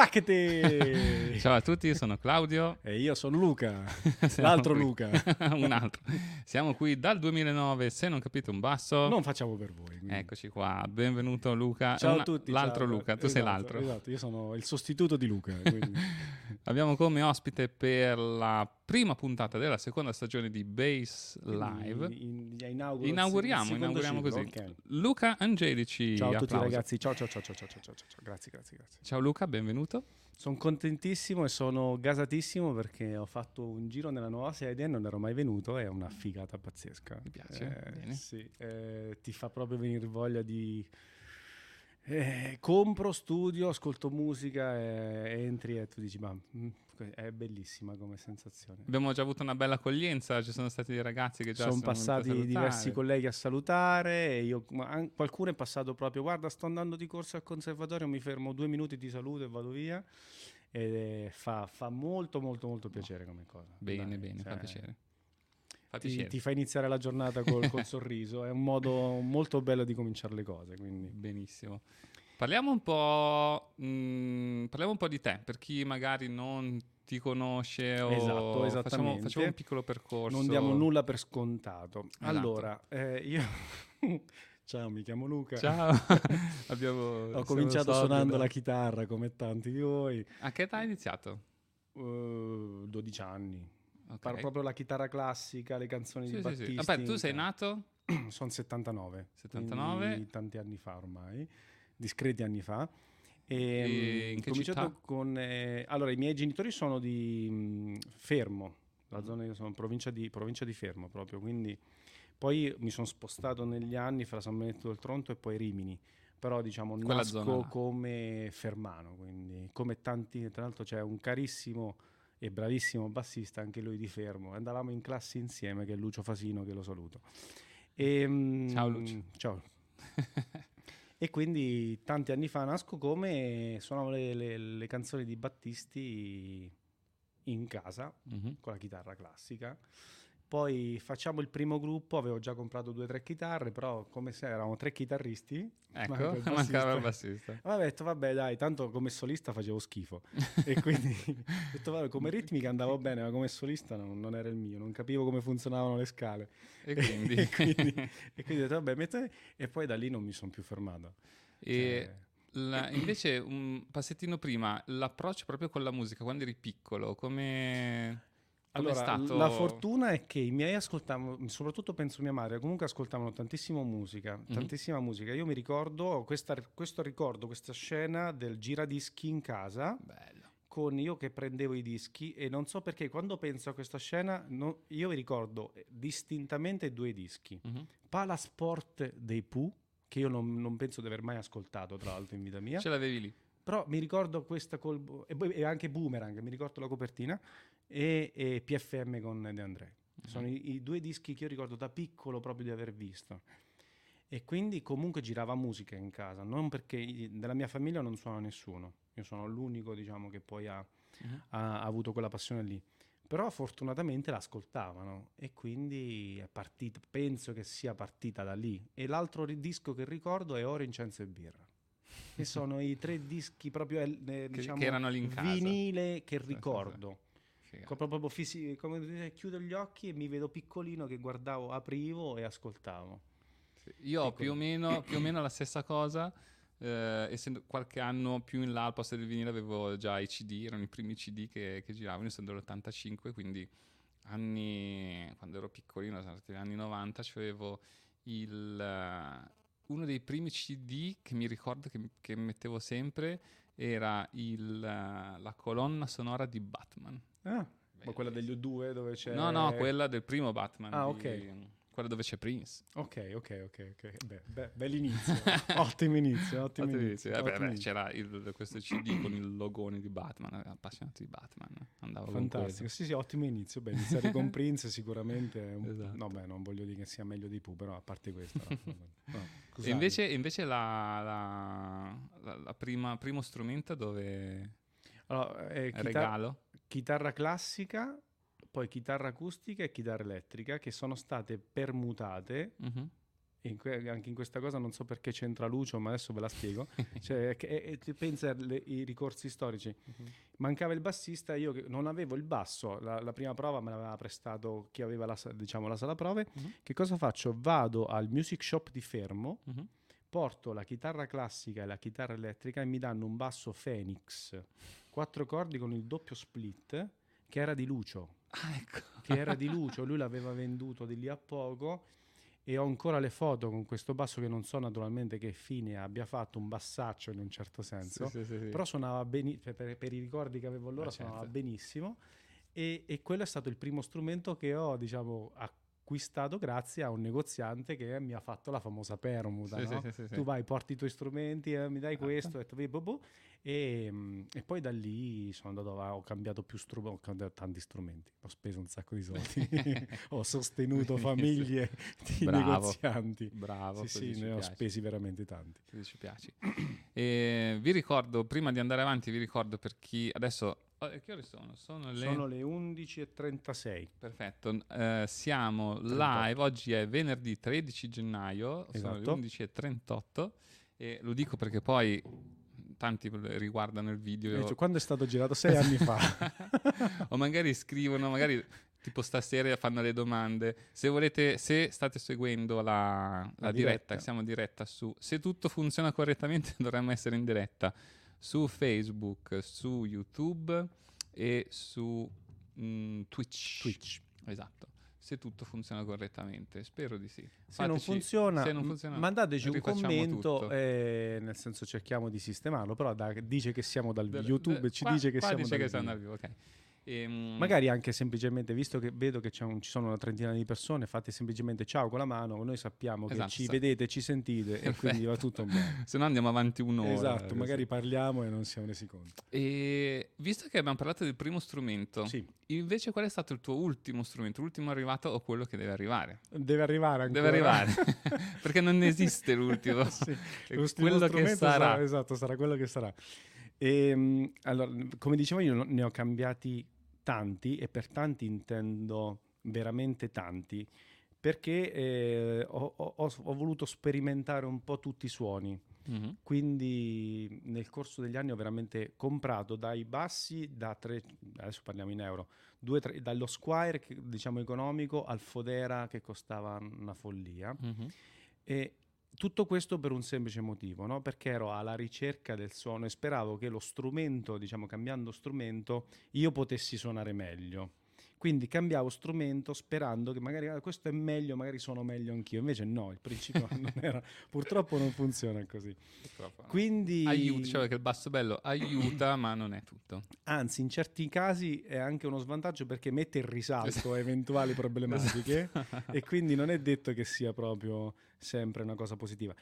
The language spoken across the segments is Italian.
Esatte! Ciao a tutti, io sono Claudio. e io sono Luca, l'altro qui. Luca. un altro. Siamo qui dal 2009, se non capite un basso. Non facciamo per voi. quindi. Eccoci qua, benvenuto Luca. Ciao Una- a tutti. L'altro ciao. Luca, tu sei Esatto, l'altro. Esatto, io sono il sostituto di Luca. Abbiamo come ospite per la prima puntata della seconda stagione di Base Live. In- in- inauguro- Inauguriamo, inauguriamo ciclo, così. ok. Luca Angelici. Ciao a tutti applauso. ragazzi, ciao ciao ciao ciao ciao ciao grazie grazie grazie. Ciao Luca, benvenuto. Sono contentissimo e sono gasatissimo perché ho fatto un giro nella nuova sede e non ero mai venuto, è una figata pazzesca. Mi piace, bene. Sì, eh, ti fa proprio venire voglia di... eh, compro, studio, ascolto musica e entri e tu dici ma mm, è bellissima come sensazione. Abbiamo già avuto una bella accoglienza, ci sono stati dei ragazzi che già sono passati diversi colleghi a salutare e io, an- qualcuno è passato proprio guarda sto andando di corsa al conservatorio mi fermo due minuti ti saluto e vado via e fa, fa molto molto molto piacere come cosa Bene, Dai, bene, fa cioè, piacere. Fa ti, piacere. ti fa iniziare la giornata col, col sorriso è un modo molto bello di cominciare le cose quindi Benissimo. Parliamo un po', mm, parliamo un po' di te, per chi magari non ti conosce o Esatto, facciamo, facciamo un piccolo percorso. non diamo nulla per scontato Esatto. allora eh, io ciao mi chiamo Luca Ciao, abbiamo, ho cominciato suonando da- la chitarra come tanti di voi A che età hai iniziato? Uh, 12 anni. Ok. Parlo proprio la chitarra classica, le canzoni Sì, di sì, Battisti. sì. Vabbè, tu sei nato? Sono 79. 79. quindi tanti anni fa ormai, discreti anni fa. E, E mm, in che cominciato città? con... eh, allora, i miei genitori sono di mm, Fermo, Mm. la zona io sono provincia di, provincia di Fermo proprio, quindi... Poi mi sono spostato negli anni fra San Benedetto del Tronto e poi Rimini, però diciamo Quella zona nasco là. come fermano, quindi come tanti, tra l'altro c'è un carissimo e bravissimo bassista, anche lui di Fermo, andavamo in classe insieme, che è Lucio Fasino, che lo saluto. E, mm, Ciao, Lucio. Ciao. E quindi tanti anni fa nasco come suonavo le, le- le canzoni di Battisti in casa Mhm. con la chitarra classica. Poi facciamo il primo gruppo, avevo già comprato due o tre chitarre, però come se eravamo tre chitarristi. Ecco, manca il mancava il bassista. bassista. Avevo detto, vabbè, dai, tanto come solista facevo schifo. e quindi ho detto, vabbè, come ritmica andavo bene, ma come solista non, non era il mio, non capivo come funzionavano le scale. E quindi? e, quindi e quindi ho detto, vabbè, mettete... E poi da lì non mi sono più fermato. E Cioè, la- invece un passettino prima, l'approccio proprio con la musica, quando eri piccolo, come... Allora, stato? la fortuna è che i miei ascoltavano, soprattutto penso mia madre, comunque ascoltavano tantissimo musica, Mhm. tantissima musica. Io mi ricordo questa, questo ricordo, questa scena del giradischi in casa Bello. con io che prendevo i dischi e non so perché quando penso a questa scena no- io mi ricordo eh, distintamente due dischi. Mhm. Palasport dei Pooh, che io non, non penso di aver mai ascoltato tra l'altro in vita mia. Ce l'avevi lì? Però mi ricordo questa col... E, poi- e anche Boomerang, mi ricordo la copertina, e, e PFM con De André. Sono i, i due dischi che io ricordo da piccolo proprio di aver visto. E quindi comunque girava musica in casa, non perché nella mia famiglia non suona nessuno. Io sono l'unico, diciamo, che poi ha, Mhm. ha- ha avuto quella passione lì. Però fortunatamente l'ascoltavano e quindi è partita, penso che sia partita da lì. E l'altro disco che ricordo è Oro, Incenso e Birra. Che sono i tre dischi proprio eh, diciamo, che erano lì in casa. vinile che ricordo. Figa. Co- Proprio fisi- come dire, chiudo gli occhi e mi vedo piccolino che guardavo, aprivo e ascoltavo. Sì, Io ho più o, meno, più o meno la stessa cosa, eh, essendo qualche anno più in là al posto del vinile avevo già i CD, erano i primi CD che, che giravano, essendo l'85, quindi anni, quando ero piccolino, sono stati gli anni 90, c'avevo il, eh, uno dei primi CD che mi ricordo che, che mettevo sempre era il, eh, la colonna sonora di Batman. Ah, ma quella degli U2 dove c'è... No, no, quella del primo Batman. Ah, di- ok. Quella dove c'è Prince. Ok, ok, ok, ok. Beh, beh, bell'inizio. ottimo inizio, ottimo Fatto inizio. Eh, beh, ottimo beh, inizio. c'era il- questo CD con il logone di Batman, ero appassionato di Batman. Andavo con Fantastico, sì sì, ottimo inizio. Beh, iniziare con Prince sicuramente... Esatto. No, beh, non voglio dire che sia meglio di Pooh, però a parte questo... no, E invece, invece la, la, la- la prima, primo strumento dove Allora, eh, chitar- regalo? Chitarra classica, poi chitarra acustica e chitarra elettrica che sono state permutate. Mhm. e in que- anche in questa cosa non so perché c'entra Lucio, ma adesso ve la spiego. cioè, e- e pensa ai ricorsi storici. Mancava il bassista, io non avevo il basso, la, la prima prova me l'aveva prestato chi aveva la, diciamo, la sala prove. Mhm. Che cosa faccio? Vado al music shop di Fermo, Mhm. Porto la chitarra classica e la chitarra elettrica e mi danno un basso Phoenix, quattro cordi con il doppio split, che era di Lucio Ah, ecco. che era di Lucio, lui l'aveva venduto di lì a poco e ho ancora le foto con questo basso che non so naturalmente che fine abbia fatto, un bassaccio in un certo senso, Sì, sì, sì, però suonava benissimo, per, per i ricordi che avevo allora certo. suonava benissimo e, e quello è stato il primo strumento che ho diciamo acquistato grazie a un negoziante che mi ha fatto la famosa permuta, Sì, no? sì, sì, tu vai, porti i tuoi strumenti, eh, mi dai Esatto. questo, ho detto, "Vedi, boh, boh", e, mm, e poi da lì sono andato, ho cambiato più strumenti, ho cambiato tanti strumenti, ho speso un sacco di soldi, ho sostenuto famiglie di Bravo. negozianti. Bravo, Sì, sì, ne ho piace. spesi veramente tanti. Così ci piaci. E vi ricordo, prima di andare avanti, vi ricordo per chi adesso. Oh, che ore sono? Sono le. Sono le 11.36. Perfetto, eh, siamo 38. live, oggi è venerdì 13 gennaio, Esatto. sono le 11.38 e lo dico perché poi tanti riguardano il video Eh, cioè, Quando è stato girato? Sei anni fa. o magari scrivono, magari tipo stasera fanno le domande. Se volete, se state seguendo la, la La diretta, diretta. siamo in diretta su, se tutto funziona correttamente dovremmo essere in diretta su Facebook, su YouTube e su mm, Twitch. Twitch. Esatto. Se tutto funziona correttamente, spero di sì. Se non, Fateci- funziona, se non funziona, mandateci un commento, eh, nel senso cerchiamo di sistemarlo, però da- dice che siamo dal Del- YouTube, ci qua- dice che siamo dice dal che siamo vivo. dal vivo, ok. Ehm, Magari anche semplicemente, visto che vedo che un- ci sono una trentina di persone, fate semplicemente ciao con la mano, noi sappiamo Esatto, che ci sa- vedete, ci sentite e quindi va tutto bene. Se no andiamo avanti un'ora. esatto, così. magari parliamo e non siamo resi conto. E visto che abbiamo parlato del primo strumento, Sì, invece qual è stato il tuo ultimo strumento, l'ultimo arrivato o quello che deve arrivare? deve arrivare ancora. Deve arrivare, perché non esiste l'ultimo. Sì, l'ultimo quello che strumento sarà. Esatto, sarà quello che sarà. E, allora, come dicevo io, ne ho cambiati tanti e per tanti intendo veramente tanti, perché eh, ho, ho- ho- voluto sperimentare un po' tutti i suoni. Mhm. Quindi nel corso degli anni ho veramente comprato dai bassi, da tre, adesso parliamo in euro, due, tre- dallo Squire, che, diciamo economico, al Fodera che costava una follia. Mhm. E tutto questo per un semplice motivo, no? perché ero alla ricerca del suono e speravo che lo strumento, diciamo cambiando strumento, io potessi suonare meglio. Quindi cambiavo strumento sperando che magari "Ah, questo è meglio, magari suono meglio anch'io. Invece no, il principio non era, purtroppo non funziona così. Purtroppo. Quindi, Aiuta, cioè che il basso bello aiuta, ma non è tutto. anzi, in certi casi è anche uno svantaggio perché mette in risalto eventuali problematiche Esatto. e quindi non è detto che sia proprio sempre una cosa positiva.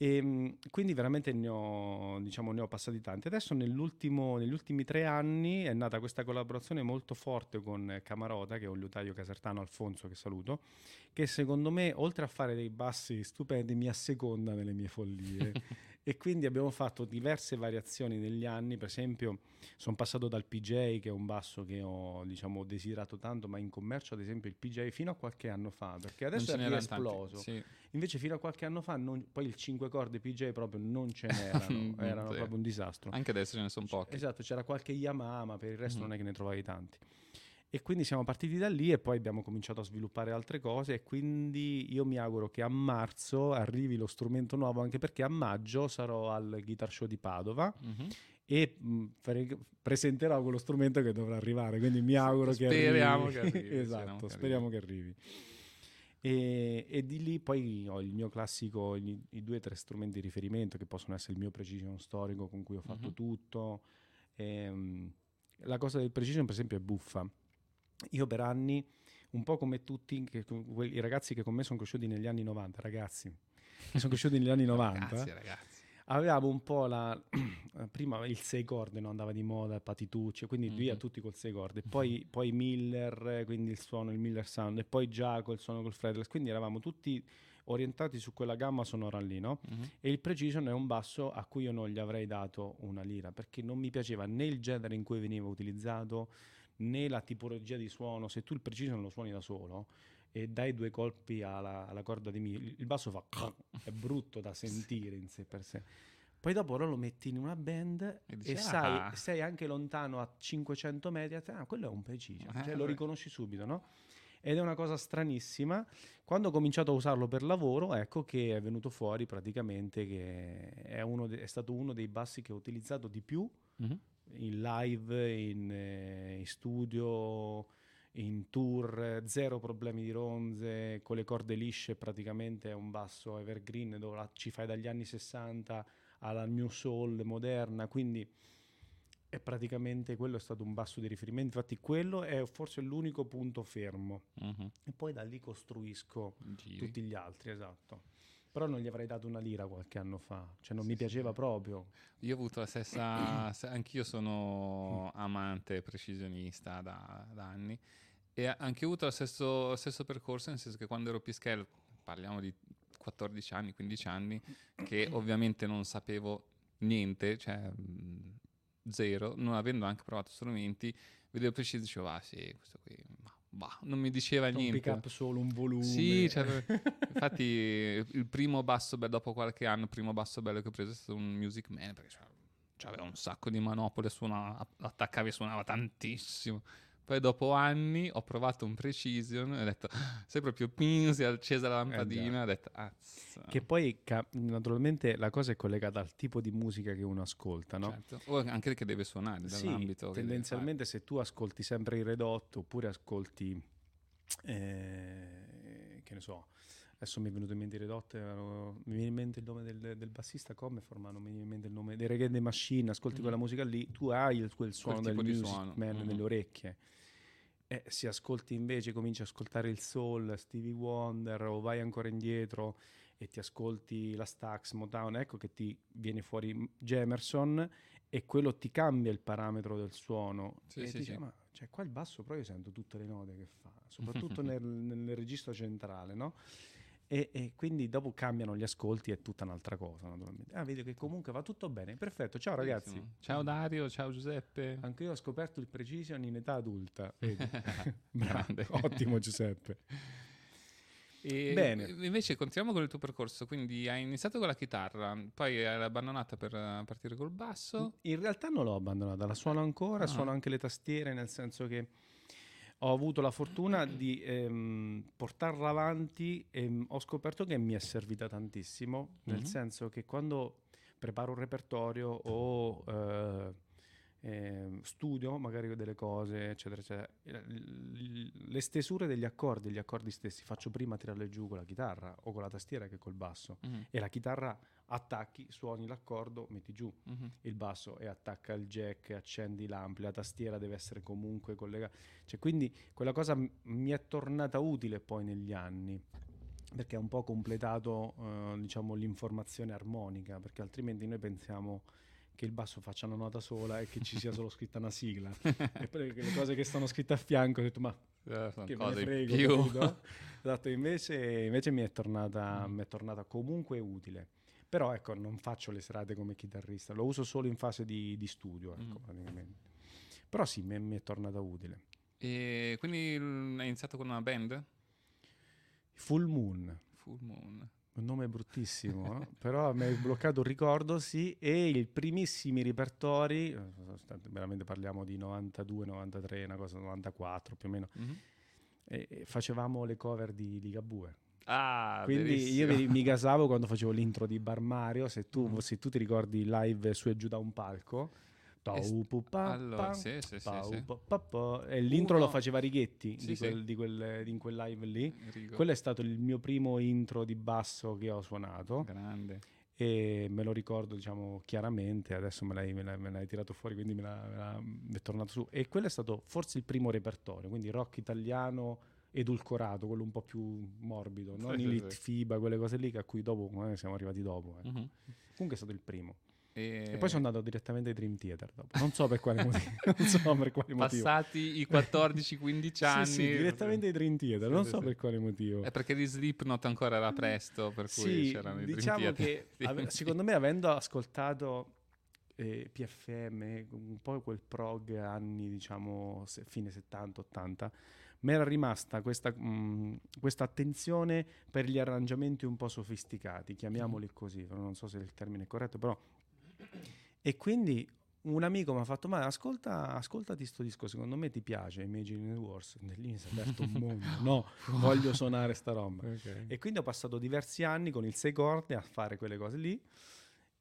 E, mh, quindi veramente ne ho, diciamo, ne ho passati tanti. Adesso negli ultimi tre anni è nata questa collaborazione molto forte con Camarota, che è un liutaio casertano, Alfonso, che saluto, che secondo me, oltre a fare dei bassi stupendi, mi asseconda nelle mie follie. e quindi abbiamo fatto diverse variazioni negli anni, per esempio sono passato dal PJ, che è un basso che ho diciamo, desiderato tanto, ma in commercio ad esempio il PJ fino a qualche anno fa, perché adesso è esploso. Sì. Invece fino a qualche anno fa, non- poi il 5 corde PJ proprio non ce n'erano, erano Sì. proprio un disastro. Anche adesso ce ne sono pochi. Esatto, c'era qualche Yamaha, ma per il resto Mhm. non è che ne trovavi tanti. E quindi siamo partiti da lì e poi abbiamo cominciato a sviluppare altre cose e quindi io mi auguro che a marzo arrivi lo strumento nuovo anche perché a maggio sarò al Guitar Show di Padova Mhm. e mh, fare- presenterò quello strumento che dovrà arrivare, quindi mi auguro che speriamo arrivi. che arrivi, speriamo esatto, che speriamo che arrivi. E, e di lì poi ho il mio classico, i, i due o tre strumenti di riferimento che possono essere il mio precision storico con cui ho fatto Mhm. tutto. Ehm, la cosa del precision per esempio è buffa. Io per anni, un po' come tutti che- quelli- i ragazzi che con me sono cresciuti negli anni 90, ragazzi, che sono cresciuti negli anni 90, Ragazzi, ragazzi. avevamo un po' la prima il 6 corde no? andava di moda Patitucci quindi via Mhm. tutti col 6 corde poi, poi Miller quindi il suono il Miller Sound e poi Giaco il suono col fretless quindi eravamo tutti orientati su quella gamma sonora lì no? Mhm. e il precision è un basso a cui io non gli avrei dato una lira perché non mi piaceva né il genere in cui veniva utilizzato né la tipologia di suono se tu il precision lo suoni da solo e dai due colpi alla, alla corda di mi il basso fa è brutto da sentire in sé per sé poi dopo lo metti in una band E e, dici, sai, "Ah." sei anche lontano a 500 metri ah, quello è un precision Eh, cioè, lo beh. riconosci subito no? ed è una cosa stranissima quando ho cominciato a usarlo per lavoro, ecco che è venuto fuori praticamente che è, uno de- è stato uno dei bassi che ho utilizzato di più Mhm. In live, in, eh, in studio, in tour, zero problemi di ronze, con le corde lisce praticamente è un basso evergreen dove la- ci fai dagli anni 60 alla new soul moderna, quindi è praticamente quello è stato un basso di riferimento, infatti quello è forse l'unico punto fermo Mhm. e poi da lì costruisco Giri. tutti gli altri, esatto. Però non gli avrei dato una lira qualche anno fa, cioè non mi piaceva proprio. Io ho avuto la stessa, anch'io sono amante precisionista da, da anni e anche io ho avuto lo stesso, lo stesso percorso, nel senso che quando ero Pischel, parliamo di 14 anni, 15 anni, che ovviamente non sapevo niente, cioè mh, zero, non avendo anche provato strumenti, vedevo preciso e dicevo, ah sì, questo qui, bah", non mi diceva Un niente. pick up solo, un volume. Sì, cioè, infatti il primo basso bello, dopo qualche anno, il primo basso bello che ho preso è stato un Music Man, perché c'aveva- c'aveva un sacco di manopole, suonava, attaccavi e suonava tantissimo. Poi dopo anni ho provato un Precision e ho detto, "Ah, sei proprio pin, si è accesa la lampadina, ho detto, azza. Che poi ca- naturalmente la cosa è collegata al tipo di musica che uno ascolta, no? Certo. O anche che deve suonare Sì, dall'ambito. deve tendenzialmente se tu ascolti sempre il redotto oppure ascolti, eh, che ne so, adesso mi è venuto in mente i redotto, mi viene in mente il nome del, del bassista Comefor, ma non mi viene in mente il nome dei Reggae Machine, ascolti Mhm. quella musica lì, tu hai il, quel suono del tipo di music suono, man mhm. nelle orecchie. E se ascolti invece, cominci a ascoltare il soul, Stevie Wonder o vai ancora indietro e ti ascolti la Stax, Motown, ecco che ti viene fuori Jamerson e quello ti cambia il parametro del suono. Sì, e sì, ti dici, sì. ma cioè, qua il basso però io sento tutte le note che fa, soprattutto nel, nel registro centrale, no? E, e quindi dopo cambiano gli ascolti, è tutta un'altra cosa, naturalmente. Ah, vedo che comunque va tutto bene. Perfetto, ciao ragazzi. Benissimo. Ciao Dario, ciao Giuseppe. Anche io ho scoperto il Precision in età adulta. Grande. Ottimo Giuseppe. E Bene. Invece continuiamo con il tuo percorso, quindi hai iniziato con la chitarra, poi hai abbandonata per eh, partire col basso. In realtà non l'ho abbandonata, la suono ancora, Ah. suono anche le tastiere, nel senso che ho avuto la fortuna di ehm, portarla avanti e mm, ho scoperto che mi è servita tantissimo, nel Mhm. senso che quando preparo un repertorio o eh, ehm, studio magari delle cose, eccetera, eccetera, eh, le stesure degli accordi, gli accordi stessi, faccio prima tirarle giù con la chitarra o con la tastiera che col basso. Mhm, E la chitarra attacchi, suoni l'accordo, metti giù mhm. il basso e attacca il jack, accendi l'ampli, la tastiera deve essere comunque collegata. Cioè, quindi quella cosa m- mi è tornata utile poi negli anni perché ha un po' completato eh, diciamo l'informazione armonica perché altrimenti noi pensiamo che il basso faccia una nota sola e che ci sia solo scritta una sigla e poi le cose che stanno scritte a fianco ho detto ma Eh, che me ne frego più. esatto invece, invece mi, è tornata, Mm. mi è tornata comunque utile però ecco non faccio le serate come chitarrista lo uso solo in fase di, di studio ecco Mm. praticamente però sì mi è, mi è tornata utile E quindi hai iniziato con una band? Full Moon Full Moon. Un nome bruttissimo, eh? però mi hai bloccato un ricordo, sì, e i primissimi repertori, eh, veramente parliamo di 92, 93, una cosa 94 più o meno, e facevamo le cover di Ligabue. Ah, Quindi io verissimo. mi, gasavo quando facevo l'intro di Bar Mario, se tu, Mm. se tu ti ricordi live su e giù da un palco, sì, sì, sì, sì. e l'intro Uno- lo faceva Righetti Sì, di, sì. quel, di quel- di in quel live lì. Rigo. Quello è stato il mio primo intro di basso che ho suonato Grande. e me lo ricordo diciamo chiaramente, adesso me l'hai, me l'hai- me l'hai tirato fuori quindi me l'ha, me l'ha- mi è tornato su e quello è stato forse il primo repertorio, quindi rock italiano edulcorato, quello un po' più morbido, non Sì, i sì, lit sì. FIBA, quelle cose lì che a cui dopo eh, siamo arrivati dopo. eh. Mhm. Comunque è stato il primo. E, E poi sono andato direttamente ai Dream Theater dopo. Non so per quale motivo. non so per quale motivo. passati i 14-15 anni. Sì, sì, direttamente ai Dream Theater, Sì, non so per quale motivo. È perché di Slipknot ancora era presto, per cui c'erano i Dream diciamo Theater. che Sì, ave- sì. secondo me avendo ascoltato eh, PFM, un po' quel prog anni, diciamo, se- fine 70-80, mi era rimasta questa, mh, questa attenzione per gli arrangiamenti un po' sofisticati, chiamiamoli così, non so se il termine è corretto, però... E quindi un amico mi ha fatto, ma ascolta, ascoltati sto disco, secondo me ti piace, Imagine Wars, e lì mi si è aperto un mondo, no, voglio suonare sta roba. E quindi ho passato diversi anni con il 6 corde a fare quelle cose lì.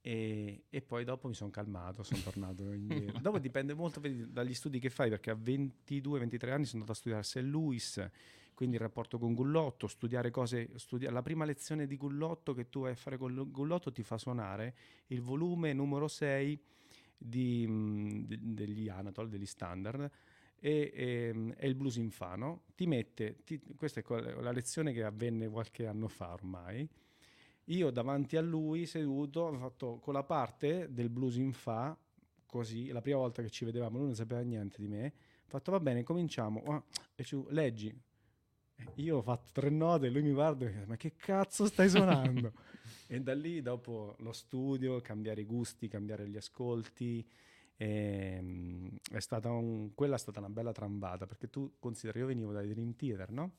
E, e poi dopo mi sono calmato, sono tornato indietro. dopo dipende molto dagli studi che fai, perché a 22-23 anni sono andato a studiare St. Louis, quindi il rapporto con Gullotto, studiare cose. studia- la prima lezione di Gullotto che tu vai a fare con lo- Gullotto ti fa suonare il volume numero 6 di, de- degli Anatol, degli standard. E, e- è il blues infano. Ti mette, ti- questa è la lezione che avvenne qualche anno fa ormai. Io davanti a lui seduto ho fatto con la parte del blues in fa, così, la prima volta che ci vedevamo, lui non sapeva niente di me. Ho fatto va bene, cominciamo. Ah, e ci- leggi. E Io ho fatto tre note, lui mi guarda e mi dice, ma che cazzo stai suonando? e da lì dopo lo studio, cambiare i gusti, cambiare gli ascolti. ehm, è stata un- quella è stata una bella trambata perché tu consideri, io venivo dai Dream Theater, no?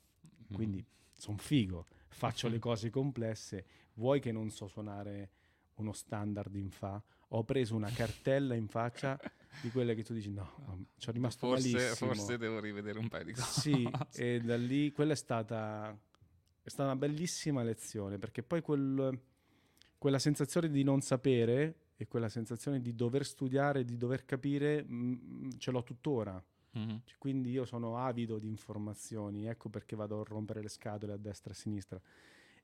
Mhm. Quindi sono figo, faccio le cose complesse, vuoi che non so suonare uno standard in fa? Ho preso una cartella in faccia di quelle che tu dici no, no, ci ho rimasto forse, malissimo. forse devo rivedere un paio di cose. Sì, e da lì quella è stata, è stata una bellissima lezione perché poi quel- quella sensazione di non sapere e quella sensazione di dover studiare, di dover capire, mm, ce l'ho tuttora. Mhm. Cioè, Quindi io sono avido di informazioni, ecco perché vado a rompere le scatole a destra e a sinistra.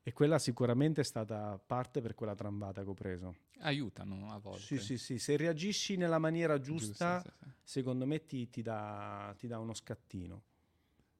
E quella sicuramente è stata parte per quella trambata che ho preso. Aiutano a volte. Sì, sì, sì. Se reagisci nella maniera giusta, Giusto, sì, secondo me ti, ti dà uno scattino.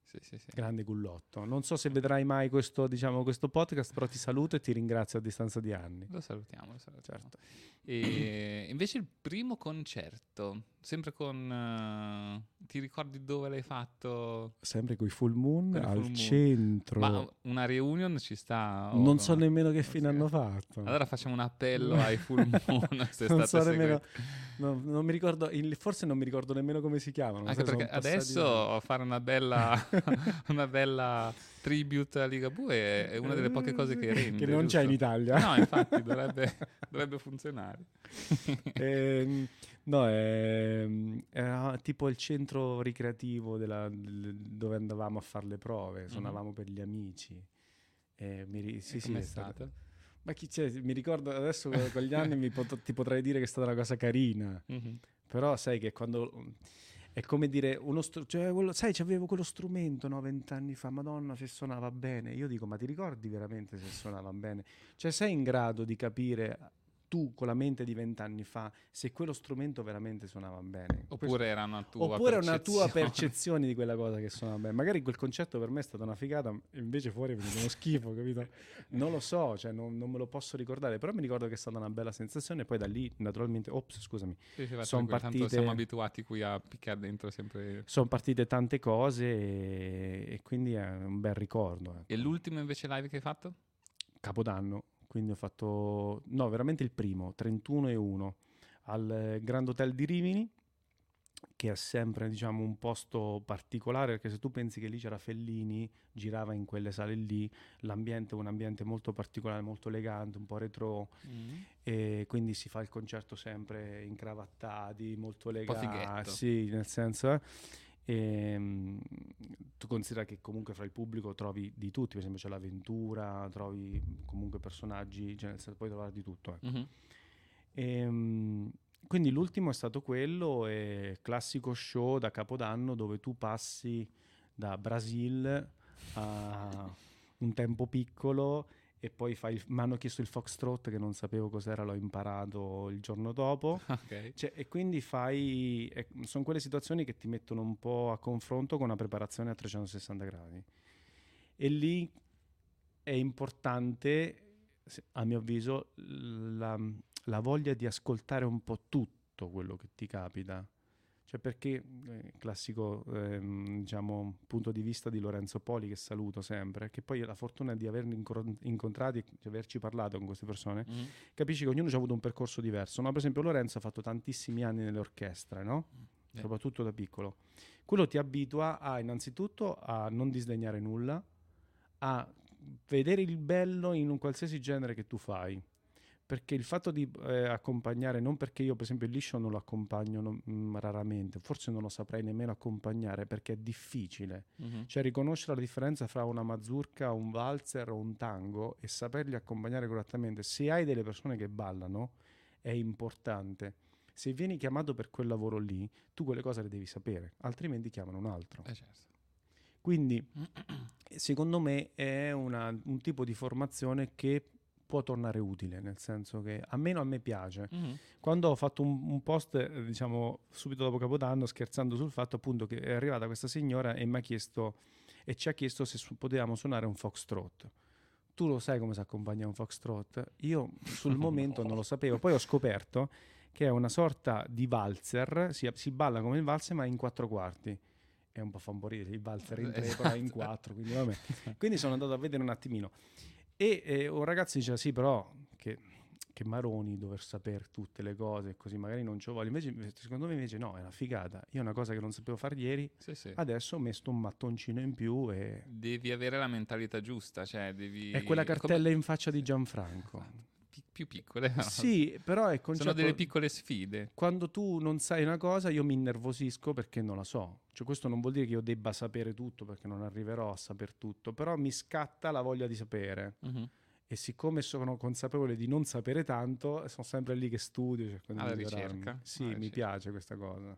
Sì, sì, sì. Grande gullotto. Non so se vedrai mai questo, diciamo, questo podcast, però ti saluto e ti ringrazio a distanza di anni. Lo salutiamo, lo salutiamo. Certo. E invece il primo concerto, sempre con... eh, ti ricordi dove l'hai fatto? Sempre con i full moon i al Full Moon. centro. Ma una reunion ci sta? non no? so nemmeno che fine hanno fatto. Allora facciamo un appello ai Full Moon se non so nemmeno, no, non mi ricordo, forse non mi ricordo nemmeno come si chiamano. Anche perché adesso fare una bella, una bella tribute a Ligabue è, è una delle poche cose che rende. Che non c'è in giusto? Italia. No, infatti dovrebbe, dovrebbe funzionare. Ehm, no, è, era tipo il centro ricreativo della- del- dove andavamo a fare le prove, suonavamo per gli amici. E mi sì, sì, è stato? Ma chi c'è? Mi ricordo adesso con gli anni pot- ti potrei dire che è stata una cosa carina. Mhm. Però sai che quando è come dire uno str- cioè, sai, c'avevo quello strumento no, vent'anni fa, Madonna, se suonava bene. Io dico, ma ti ricordi veramente se suonava bene? Cioè, sei in grado di capire tu con la mente di vent'anni fa se quello strumento veramente suonava bene? Oppure era una tua Oppure una tua percezione. percezione di quella cosa che suona bene. Magari quel concetto per me è stata una figata, invece fuori è venuto uno schifo, capito? Non lo so, cioè non, non me lo posso ricordare, però mi ricordo che è stata una bella sensazione. E poi da lì, naturalmente, ops, scusami, Sì, sì, va son tranquillo, tanto partite- siamo abituati qui a picchiare dentro sempre. sono partite tante cose e, e quindi è un bel ricordo. ecco. E l'ultimo invece live che hai fatto? Capodanno, quindi ho fatto, no, veramente il primo, 31 e 1, al eh, Grand Hotel di Rimini che è sempre diciamo un posto particolare perché se tu pensi che lì c'era Fellini girava in quelle sale lì l'ambiente è un ambiente molto particolare molto elegante un po' retro Mm. e quindi si fa il concerto sempre incravattati molto po' elegante sì nel senso eh. Ehm, tu considera che comunque fra il pubblico trovi di tutti per esempio c'è l'avventura trovi comunque personaggi cioè puoi trovare di tutto ecco. Mhm. Ehm, quindi l'ultimo è stato quello, e classico show da Capodanno dove tu passi da Brasil a un tempo piccolo e poi fai il- mi hanno chiesto il foxtrot che non sapevo cos'era, l'ho imparato il giorno dopo. Ok. Cioè, e quindi fai, sono quelle situazioni che ti mettono un po' a confronto con una preparazione a 360 gradi. E lì è importante, a mio avviso, la, la voglia di ascoltare un po' tutto quello che ti capita. Cioè perché, eh, classico ehm, diciamo, punto di vista di Lorenzo Poli, che saluto sempre, che poi la fortuna di averli incontrati e di averci parlato con queste persone, Mhm. capisci che ognuno ha avuto un percorso diverso. No? Per esempio, Lorenzo ha fatto tantissimi anni nelle orchestre, no? Sì. soprattutto da piccolo. Quello ti abitua a innanzitutto a non disdegnare nulla, a vedere il bello in un qualsiasi genere che tu fai. Perché il fatto di eh, accompagnare, non perché io per esempio il liscio non lo accompagno non- mm, raramente, forse non lo saprei nemmeno accompagnare perché è difficile. Mhm. Cioè riconoscere la differenza fra una mazurka, un valzer o un tango e saperli accompagnare correttamente. Se hai delle persone che ballano è importante. Se vieni chiamato per quel lavoro lì, tu quelle cose le devi sapere, altrimenti chiamano un altro. Eh, certo. Quindi secondo me è una- un tipo di formazione che può tornare utile, nel senso che almeno a me piace. Mhm. Quando ho fatto un, un post, eh, diciamo, subito dopo Capodanno, scherzando sul fatto appunto che è arrivata questa signora e mi ha chiesto e ci ha chiesto se su- potevamo suonare un foxtrot. Tu lo sai come si accompagna un foxtrot? Io sul momento non lo sapevo, poi ho scoperto che è una sorta di valzer, si, si balla come il valzer ma in quattro quarti. È un po' fa un po' ridere, il valzer in tre, però in Esatto. quattro, quindi. Quindi sono andato a vedere un attimino. E eh, un ragazzo diceva sì, però che, che maroni dover sapere tutte le cose, così magari non ci voglio. Invece, secondo me invece no, è una figata. Io una cosa che non sapevo fare ieri, Sì, sì. adesso ho messo un mattoncino in più e Devi avere la mentalità giusta, cioè devi... è quella come- cartella in faccia di Gianfranco. pi- più piccole. no? Sì, però è concetto... Sono delle piccole sfide. Quando tu non sai una cosa, io mi innervosisco perché non la so. Cioè, questo non vuol dire che io debba sapere tutto, perché non arriverò a saper tutto, però mi scatta la voglia di sapere. Mhm. E siccome sono consapevole di non sapere tanto, sono sempre lì che studio. di Alla migliorarmi. ricerca, Sì, alla mi ricerca. piace questa cosa.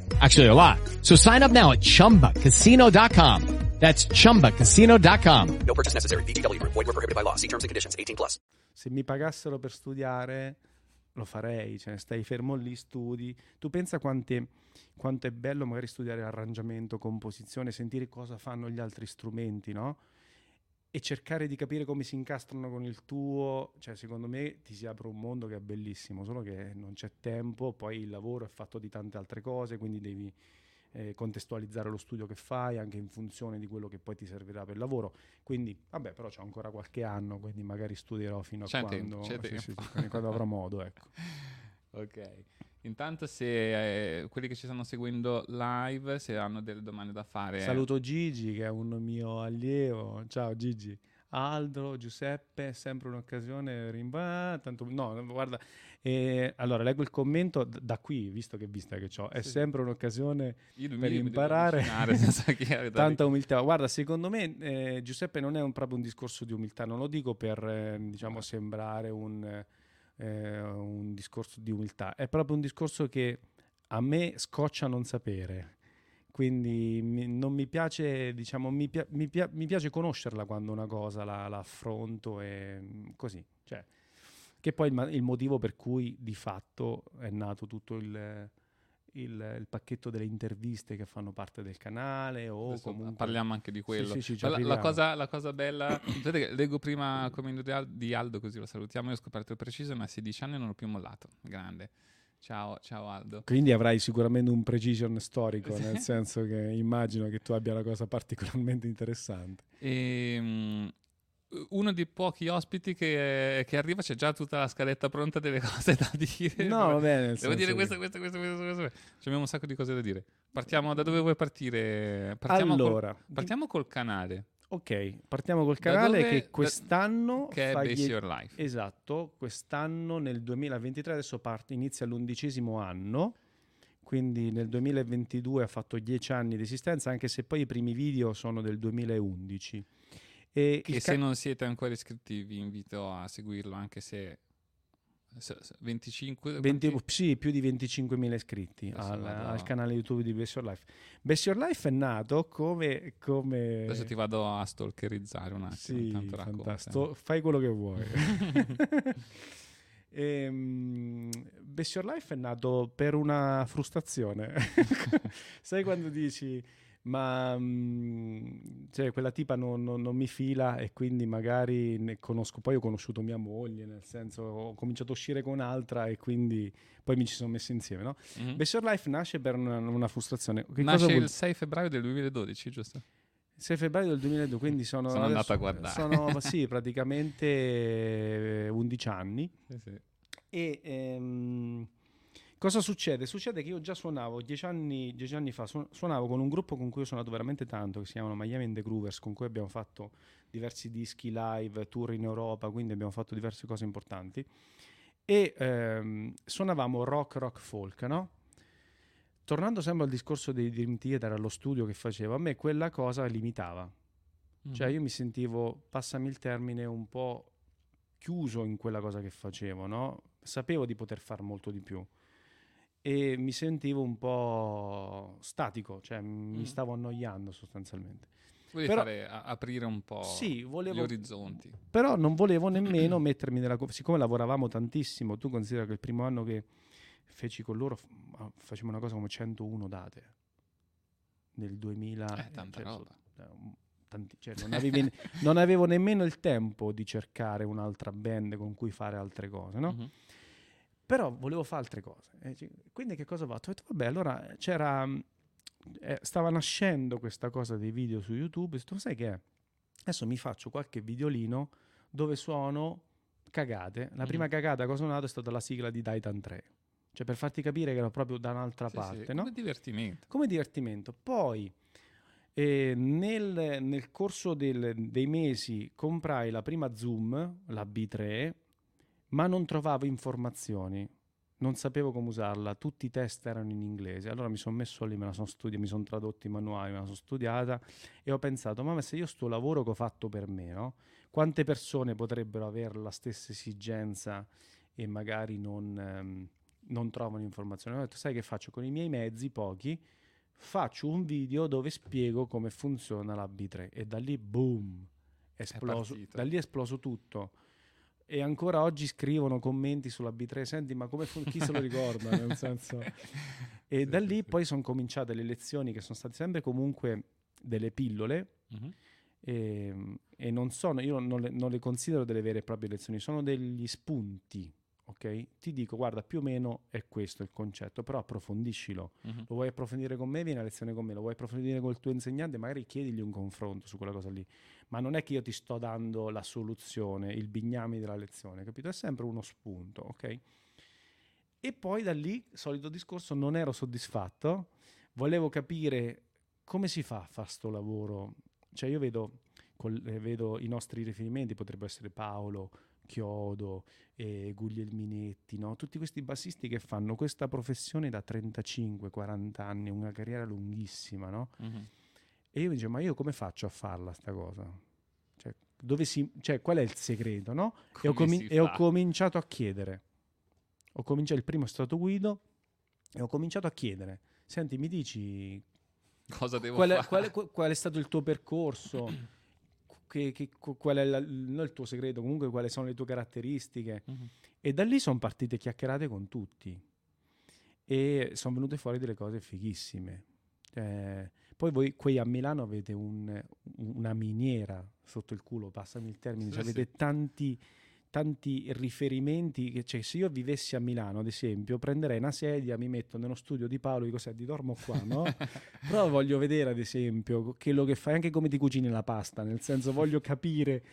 Actually, a lot. So sign up now at chumbacasino.com. That's chumbacasino.com. No purchase necessary. VGW Group. Void where prohibited by law. See terms and conditions. 18 plus. Se mi pagassero per studiare, lo farei. Cioè, stai fermo lì, studi. Tu pensa quante, quanto è bello magari studiare arrangiamento, composizione, sentire cosa fanno gli altri strumenti, no? E cercare di capire come si incastrano con il tuo. Cioè, secondo me ti si apre un mondo che è bellissimo, solo che non c'è tempo. Poi il lavoro è fatto di tante altre cose, quindi devi eh, contestualizzare lo studio che fai anche in funzione di quello che poi ti servirà per il lavoro. Quindi, vabbè, però c'ho ancora qualche anno, quindi magari studierò fino a quando, sì, sì, quando avrò modo, ecco. Ok. Intanto se eh, quelli che ci stanno seguendo live, se hanno delle domande da fare... Saluto Gigi che è un mio allievo. Ciao Gigi. Aldo, Giuseppe, è sempre un'occasione, rimba, tanto, no, guarda, eh, allora leggo il commento d- da qui, visto che vista che ho, è Sì. sempre un'occasione Io per mi imparare, da tanta umiltà. Guarda, secondo me eh, Giuseppe non è un- proprio un discorso di umiltà, non lo dico per eh, diciamo sembrare un, eh, un discorso di umiltà, è proprio un discorso che a me scoccia non sapere. Quindi non mi piace, diciamo, mi, pia- mi pia- mi piace conoscerla quando una cosa la, la affronto e mm, così. Cioè, che poi il, il motivo per cui di fatto è nato tutto il, il- il pacchetto delle interviste che fanno parte del canale o Adesso comunque... parliamo anche di Sì, quello. sì, sì, Ma la, la cosa, la cosa bella, leggo prima il commento di Al- di Aldo, così lo salutiamo. Io ho scoperto il preciso, ma a 16 anni non ho più mollato. Grande. Ciao, ciao Aldo. Quindi avrai sicuramente un precision storico, nel senso che immagino che tu abbia una cosa particolarmente interessante. E, mm, uno dei pochi ospiti che, che arriva c'è già tutta la scaletta pronta delle cose da dire. No, va bene, Devo dire questo, questo, questo, questo, questo. Ci abbiamo un sacco di cose da dire. Partiamo da dove vuoi partire? Partiamo col- Allora, partiamo col canale. Ok, partiamo col Da canale dove- che da- quest'anno che è Base die- Your Life. Esatto, quest'anno nel 2023 adesso parte, inizia l'undicesimo anno, quindi nel 2022 ha fatto dieci anni di esistenza, anche se poi i primi video sono del 2011. E il se ca- non siete ancora iscritti vi invito a seguirlo anche se... se- se- 25... 20 quanti- sì, più di 25.000 iscritti al, al canale YouTube di Best Your Life. Best Your Life è nato come... come... Adesso ti vado a stalkerizzare un attimo. Sì, fantastico. Fai quello che vuoi. Ehm, Best Your Life è nato per una frustrazione. Sai quando dici, ma mm, cioè, quella tipa non, non- non mi fila e quindi magari ne conosco, poi ho conosciuto mia moglie, nel senso ho cominciato a uscire con un'altra e quindi poi mi ci sono messi insieme. No? Mhm. Best Your Life nasce per una, una frustrazione. Che Nasce il 6 febbraio del 2012, giusto? 6 febbraio del 2002, quindi sono, Sono andato a guardare. Sono sì, praticamente eh, 11 anni. Sì, sì. E ehm, cosa succede? Succede che io già suonavo 10 anni, 10 anni fa, su- suonavo con un gruppo con cui ho suonato veramente tanto, che si chiamano Miami and the Groovers, con cui abbiamo fatto diversi dischi live, tour in Europa, quindi abbiamo fatto diverse cose importanti. E ehm, suonavamo rock, rock, folk, no? Tornando sempre al discorso dei Dream Theater, allo studio che facevo, a me quella cosa limitava. Cioè Mhm. io mi sentivo, passami il termine, un po' chiuso in quella cosa che facevo, no? Sapevo di poter fare molto di più e mi sentivo un po' statico, cioè mi Mm. stavo annoiando sostanzialmente. Vuoi Però- fare, a- aprire un po' Sì, volevo- gli orizzonti. Però non volevo nemmeno mettermi nella... co- Siccome lavoravamo tantissimo, tu considera che il primo anno che feci con loro f- ma facevamo una cosa come 101 date nel 2000. Eh, tanta cioè, roba. eh, tanti- cioè, non, avevi non avevo nemmeno il tempo di cercare un'altra band con cui fare altre cose, no? Mhm. Però volevo fare altre cose. Quindi che cosa ho fatto? Ho detto, vabbè, allora c'era... mh, eh, stava nascendo questa cosa dei video su YouTube. Ho detto, sai che è? Adesso mi faccio qualche videolino dove suono cagate. La prima Mhm. cagata che ho suonato è stata la sigla di Titan 3. Cioè per farti capire che ero proprio da un'altra Sì, sì, parte, no? come divertimento. come divertimento. Poi eh, nel, nel corso del- dei mesi comprai la prima Zoom, la B3, ma non trovavo informazioni. Non sapevo come usarla, tutti i test erano in inglese. Allora mi sono messo lì, me la sono studiata, mi sono tradotto i manuali, me la sono studiata e ho pensato, ma se io sto lavoro che ho fatto per me, no? quante persone potrebbero avere la stessa esigenza e magari non, ehm, non trovano informazioni? Ho detto, sai che faccio? Con i miei mezzi, pochi, faccio un video dove spiego come funziona la B3 e da lì boom esploso, da lì è esploso tutto e ancora oggi scrivono commenti sulla B3 senti ma come fun- chi se lo ricorda nel senso e Sì, da lì sì. poi sono cominciate le lezioni che sono state sempre comunque delle pillole Mhm. e, e non sono, io non le, non le considero delle vere e proprie lezioni, sono degli spunti, ok? Ti dico, guarda, più o meno è questo il concetto, però approfondiscilo. Mhm. Lo vuoi approfondire con me, vieni a lezione con me, lo vuoi approfondire col tuo insegnante, magari chiedigli un confronto su quella cosa lì. Ma non è che io ti sto dando la soluzione, il bignami della lezione, capito? È sempre uno spunto, ok? E poi da lì, solito discorso, non ero soddisfatto, volevo capire come si fa a fare sto lavoro. Cioè io vedo eh, vedo i nostri riferimenti, potrebbe essere Paolo, Chiodo, eh, Guglielminetti, no? tutti questi bassisti che fanno questa professione da 35-40 anni, una carriera lunghissima, no? Mhm. E io mi dicevo, ma io come faccio a farla sta cosa? Cioè, dove si, cioè, qual è il segreto, no? E ho, comin- e ho cominciato a chiedere. Ho cominciato, il primo è stato Guido, e ho cominciato a chiedere, senti, mi dici Cosa devo qual è, fare? qual è- qual- qual è stato il tuo percorso? Che- che- qual è la- non il tuo segreto, comunque quali sono le tue caratteristiche? Mhm. E da lì sono partite chiacchierate con tutti e sono venute fuori delle cose fighissime. Eh, poi voi qui a Milano avete un- una miniera sotto il culo, passami il termine, Sì, cioè avete sì. tanti, tanti riferimenti. Che, cioè, se io vivessi a Milano, ad esempio, prenderei una sedia, mi metto nello studio di Paolo, dico, senti, dormo qua, no? Però voglio vedere, ad esempio, quello che fai, anche come ti cucini la pasta, nel senso voglio capire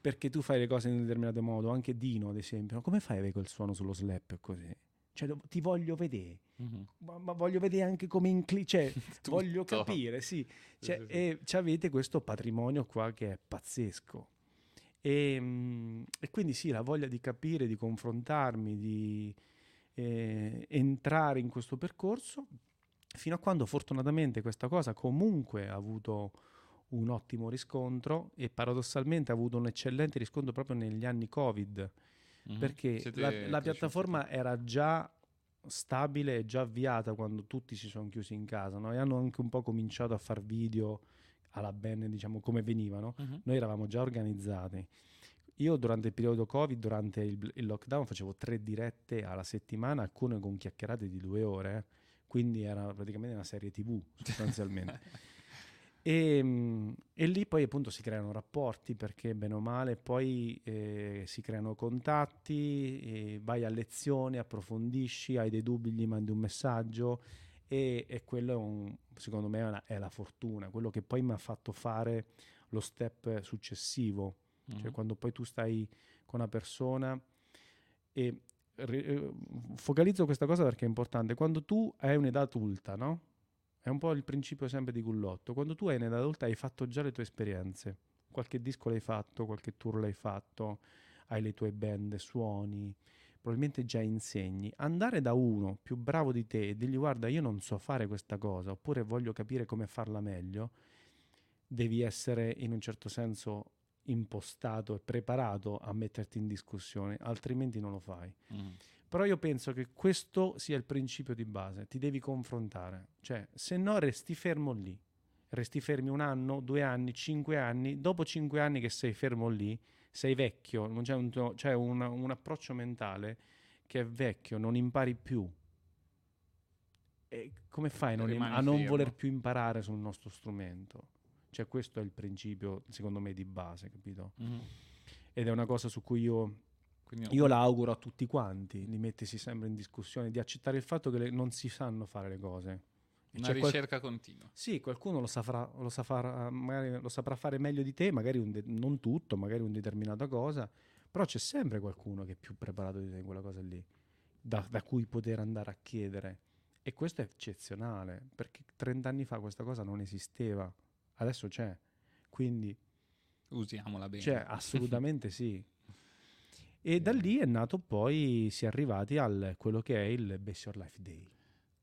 perché tu fai le cose in un determinato modo, anche Dino, ad esempio, come fai a avere quel suono sullo slap così? Cioè, ti voglio vedere, Mhm. ma, ma voglio vedere anche come incli... Cioè, voglio capire, sì. Cioè. E avete questo patrimonio qua che è pazzesco. E, mm, e quindi sì, la voglia di capire, di confrontarmi, di eh, entrare in questo percorso, fino a quando fortunatamente questa cosa comunque ha avuto un ottimo riscontro e paradossalmente ha avuto un eccellente riscontro proprio negli anni Covid, Mhm. perché Siete la, la piattaforma era già stabile e già avviata quando tutti si sono chiusi in casa no? e hanno anche un po' cominciato a far video alla bene, diciamo, come venivano. Mhm. Noi eravamo già organizzati. Io durante il periodo Covid, durante il, il lockdown, facevo tre dirette alla settimana, alcune con chiacchierate di due ore, eh. quindi era praticamente una serie TV sostanzialmente. E, mm, e lì poi appunto si creano rapporti perché bene o male poi eh, si creano contatti, e vai a lezione, approfondisci, hai dei dubbi, gli mandi un messaggio e, e quello è un- secondo me è, una- è la fortuna, quello che poi mi ha fatto fare lo step successivo, cioè Mhm. quando poi tu stai con una persona e ri- eh, focalizzo questa cosa perché è importante, quando tu hai un'età adulta, no? È un po' il principio sempre di Gullotto. Quando tu hai adulta hai fatto già le tue esperienze. Qualche disco l'hai fatto, qualche tour l'hai fatto, hai le tue band, suoni, probabilmente già insegni. Andare da uno più bravo di te e dirgli guarda io non so fare questa cosa oppure voglio capire come farla meglio, devi essere in un certo senso impostato e preparato a metterti in discussione, altrimenti non lo fai. Mhm. Però io penso che questo sia il principio di base, ti devi confrontare, cioè se no resti fermo lì, resti fermi un anno, due anni, cinque anni, dopo cinque anni che sei fermo lì, sei vecchio, non c'è un, c'è un- un approccio mentale che è vecchio, non impari più. E come fai a non, Rimani a non fermo. voler più imparare sul nostro strumento? Cioè questo è il principio, secondo me, di base, capito? Mhm. Ed è una cosa su cui io Quindi io la auguro a tutti quanti di mettersi sempre in discussione, di accettare il fatto che le- non si sanno fare le cose. E una c'è qual- ricerca continua. Sì, qualcuno lo, saprà, lo, saprà, magari lo saprà fare meglio di te, magari un de- non tutto, magari una determinata cosa, però c'è sempre qualcuno che è più preparato di te in quella cosa lì, da, da cui poter andare a chiedere. E questo è eccezionale, perché 30 anni fa questa cosa non esisteva, adesso c'è. Quindi Usiamola bene. cioè, assolutamente sì. E da lì è nato poi, si è arrivati al quello che è il Best Your Life Day.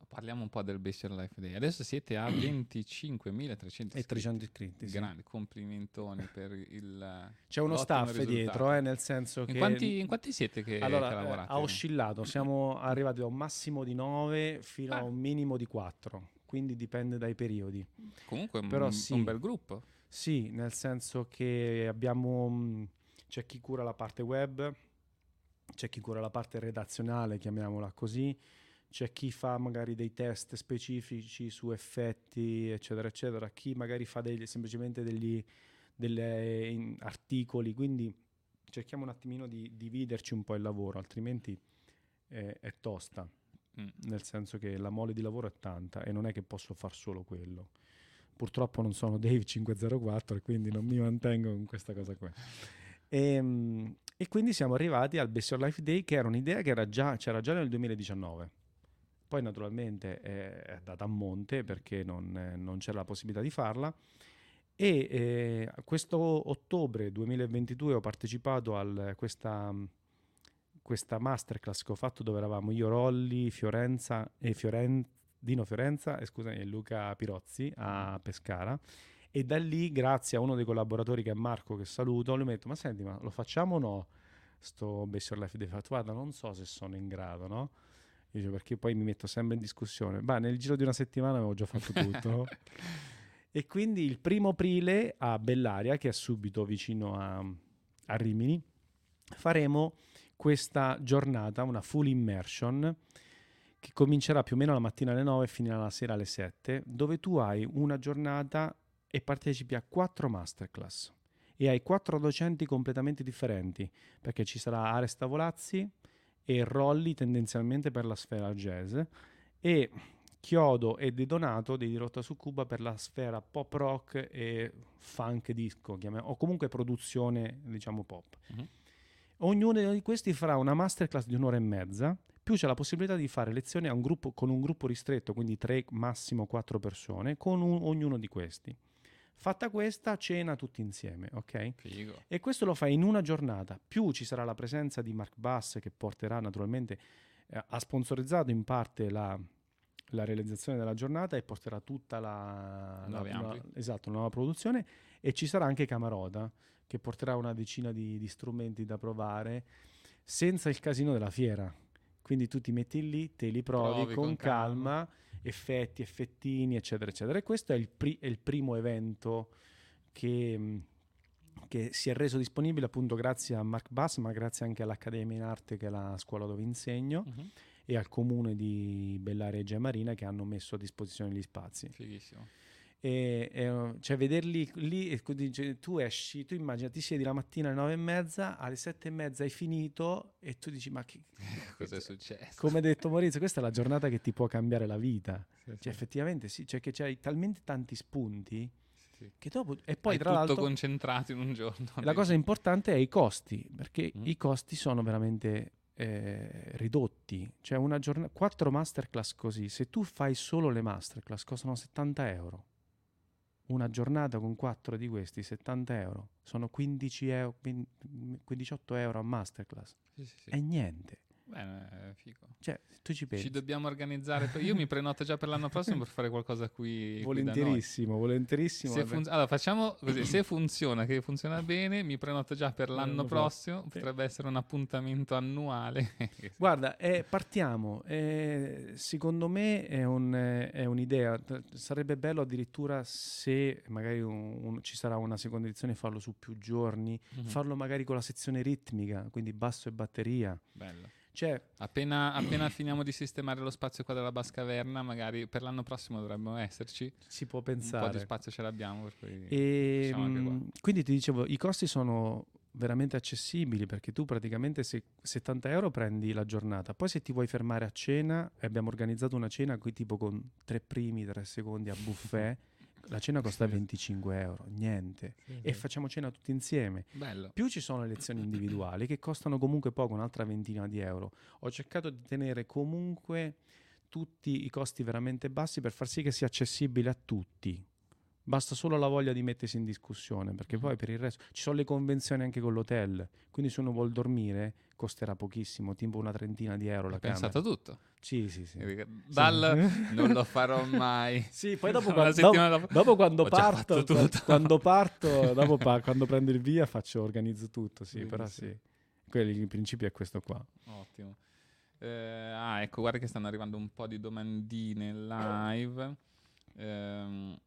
Parliamo un po' del Best Your Life Day. Adesso siete a 25.300 E 300 iscritti. sì. Grandi complimentoni per il. C'è uno staff risultato. dietro, eh, nel senso che... In quanti, in quanti siete che, allora, che eh, lavorate? ha oscillato, siamo arrivati da un massimo di 9 fino a Ah. un minimo di 4, quindi dipende dai periodi. Comunque è un, Però un sì. bel gruppo. Sì, nel senso che abbiamo mh, c'è chi cura la parte web, c'è chi cura la parte redazionale, chiamiamola così, c'è chi fa magari dei test specifici su effetti, eccetera, eccetera, chi magari fa degli- semplicemente degli delle, articoli, quindi cerchiamo un attimino di dividerci un po' il lavoro, altrimenti eh, è tosta, Mm. nel senso che la mole di lavoro è tanta e non è che posso far solo quello. Purtroppo non sono Dave 504 e quindi non mi mantengo con questa cosa qua. E, e quindi siamo arrivati al Best Your Life Day che era un'idea che era già, c'era già nel 2019. Poi naturalmente è, andata a monte perché non, non c'era la possibilità di farla E eh, questo ottobre 2022 ho partecipato a questa, questa masterclass che ho fatto dove eravamo io, Rolli, Fiorenza e Fioren- Dino Fiorenza e, scusami, Luca Pirozzi a Pescara. E da lì, grazie a uno dei collaboratori che è Marco, che saluto, lui mi ha detto: Ma senti, ma lo facciamo o no? Sto Best Your Life detto, Guarda, non so se sono in grado, no? Io dico, perché poi mi metto sempre in discussione. Beh, nel giro di una settimana avevo già fatto tutto. E quindi il primo aprile a Bellaria, che è subito vicino a, a Rimini, faremo questa giornata, una full immersion, che comincerà più o meno la mattina alle 9 e finirà la sera alle 7, dove tu hai una giornata e partecipi a quattro masterclass e hai quattro docenti completamente differenti, perché ci sarà Aresta Volazzi e Rolli tendenzialmente per la sfera jazz e Chiodo e De Donato di Rotta su Cuba per la sfera pop rock e funk disco, o comunque produzione, diciamo pop. Mhm. Ognuno di questi farà una masterclass di un'ora e mezza, più c'è la possibilità di fare lezioni a un gruppo, con un gruppo ristretto, quindi tre, massimo quattro persone, con un- ognuno di questi. Fatta questa, cena tutti insieme, ok? Figo. E questo lo fai in una giornata. Più ci sarà la presenza di Mark Bass che porterà naturalmente, eh, ha sponsorizzato in parte la, la realizzazione della giornata e porterà tutta la, la, la- esatto, la nuova produzione. E ci sarà anche Camarota che porterà una decina di, di strumenti da provare senza il casino della fiera. Quindi tu ti metti lì, te li provi, Provi con, con calma, effetti, effettini, eccetera, eccetera. E questo è il, pri- è il primo evento che, che si è reso disponibile appunto grazie a Mark Bass, ma grazie anche all'Accademia in Arte, che è la scuola dove insegno, Mhm. e al comune di Bellaria e Marina che hanno messo a disposizione gli spazi. Fighissimo. E, e, cioè vederli lì e tu esci, tu immagina ti siedi la mattina alle nove e mezza, alle sette e mezza hai finito e tu dici ma che, Cos'è successo? come ha detto Maurizio, questa è la giornata che ti può cambiare la vita. Sì, sì. Cioè, effettivamente sì, cioè che c'hai talmente tanti spunti Sì. che dopo... E poi Hai tra tutto l'altro concentrato in un giorno. la cosa importante è i costi, perché Mm. i costi sono veramente eh, ridotti. Cioè una giornata, quattro masterclass così, se tu fai solo le masterclass costano 70 euro. Una giornata con quattro di questi, 70 euro, sono 15 euro, 18 euro a masterclass. Sì, sì, sì. È niente. Bene, è figo. Cioè, tu ci pensi. Ci dobbiamo organizzare. per- Io mi prenoto già per l'anno prossimo per fare qualcosa qui. qui. Volentierissimo, volentierissimo. Se fun- allora facciamo così: se funziona, che funziona bene, mi prenoto già per l'anno prossimo. Potrebbe essere un appuntamento annuale. Guarda, eh, partiamo. Eh, secondo me è, un, eh, è un'idea. Sarebbe bello addirittura se magari un- un- ci sarà una seconda edizione farlo su più giorni, Mhm. farlo magari con la sezione ritmica, quindi basso e batteria. Bello. Cioè, Appena, appena finiamo di sistemare lo spazio qua della Bascaverna, magari per l'anno prossimo dovremmo esserci. si può Un po' pensare. di spazio ce l'abbiamo. Per cui E, quindi ti dicevo, i costi sono veramente accessibili perché tu praticamente se 70 euro prendi la giornata, poi se ti vuoi fermare a cena, e abbiamo organizzato una cena qui tipo con tre primi, tre secondi a buffet, la cena costa 25 euro, niente. E facciamo cena tutti insieme. Bello. Più ci sono le lezioni individuali che costano comunque poco, un'altra ventina di euro. Ho cercato di tenere comunque tutti i costi veramente bassi per far sì che sia accessibile a tutti. Basta solo la voglia di mettersi in discussione, perché poi per il resto ci sono le convenzioni anche con l'hotel, quindi se uno vuol dormire costerà pochissimo, tipo una trentina di euro la Ho camera. pensato tutto. Sì, sì, sì. Dal non lo farò mai. Sì, poi dopo, quando, dopo- dopo- quando parto, quando parto, dopo pa- quando prendo il via faccio, organizzo tutto, sì, però Benissimo. sì. Quello, il principio è questo qua. Ottimo. Eh, ah, ecco, guarda che stanno arrivando un po' di domandine live. Ehm,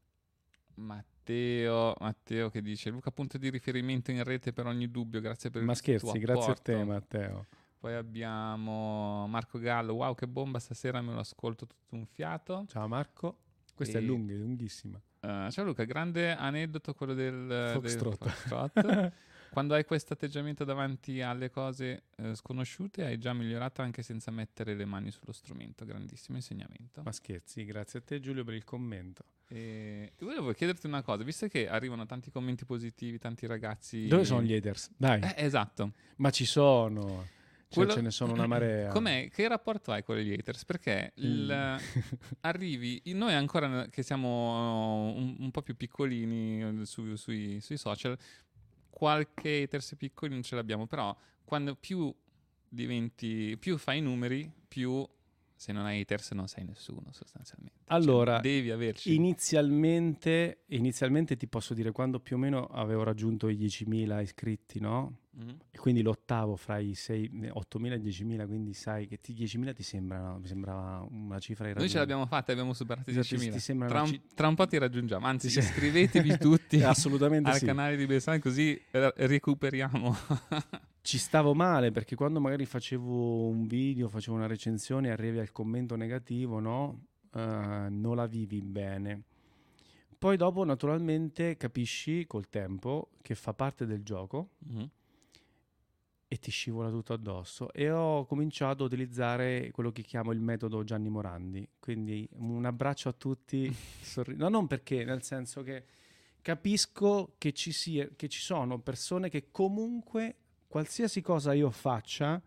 Matteo, Matteo che dice Luca punto di riferimento in rete per ogni dubbio, grazie per Ma il scherzi, tuo grazie a te apporto. Matteo. Poi abbiamo Marco Gallo, wow che bomba, stasera me lo ascolto tutto un fiato. Ciao Marco. Questa è E- lunga, è lunghissima. Eh, ciao Luca, grande aneddoto quello del, del Foxtrot. Quando hai questo atteggiamento davanti alle cose eh, sconosciute hai già migliorato anche senza mettere le mani sullo strumento. Grandissimo insegnamento. Ma scherzi, grazie a te Giulio per il commento. E volevo chiederti una cosa, visto che arrivano tanti commenti positivi, tanti ragazzi... Dove sono gli haters? Dai, Eh, esatto. ma ci sono. Quello- ce ne sono una marea. Com'è? Che rapporto hai con gli haters? Perché il- arrivi, noi ancora che siamo un, un po' più piccolini eh, su- sui, sui social, qualche haters piccoli non ce l'abbiamo, però quando più diventi, più fai i numeri, più se non hai haters non sei nessuno sostanzialmente. Cioè, Allora, devi averci. Inizialmente, inizialmente ti posso dire quando più o meno avevo raggiunto i 10.000 iscritti, no? Mhm. E quindi lottavo fra i 6, 8.000 e i 10.000, quindi sai che ti- 10.000 ti sembra, mi sembrava una cifra Noi irraggiungibile. ce l'abbiamo fatta, abbiamo superato i Esatto, 10.000. ti sembra Tra un, ci- tra un po' ti raggiungiamo, anzi Sì, iscrivetevi tutti al sì. canale di Bessan così eh, recuperiamo. Ci stavo male perché quando magari facevo un video, facevo una recensione arrivi al commento negativo, no? Eh, non la vivi bene. Poi dopo naturalmente capisci col tempo che fa parte del gioco Mhm. e ti scivola tutto addosso e ho cominciato a utilizzare quello che chiamo il metodo Gianni Morandi quindi un abbraccio a tutti sorri- no non perché nel senso che capisco che ci, sia, che ci sono persone che comunque qualsiasi cosa io faccia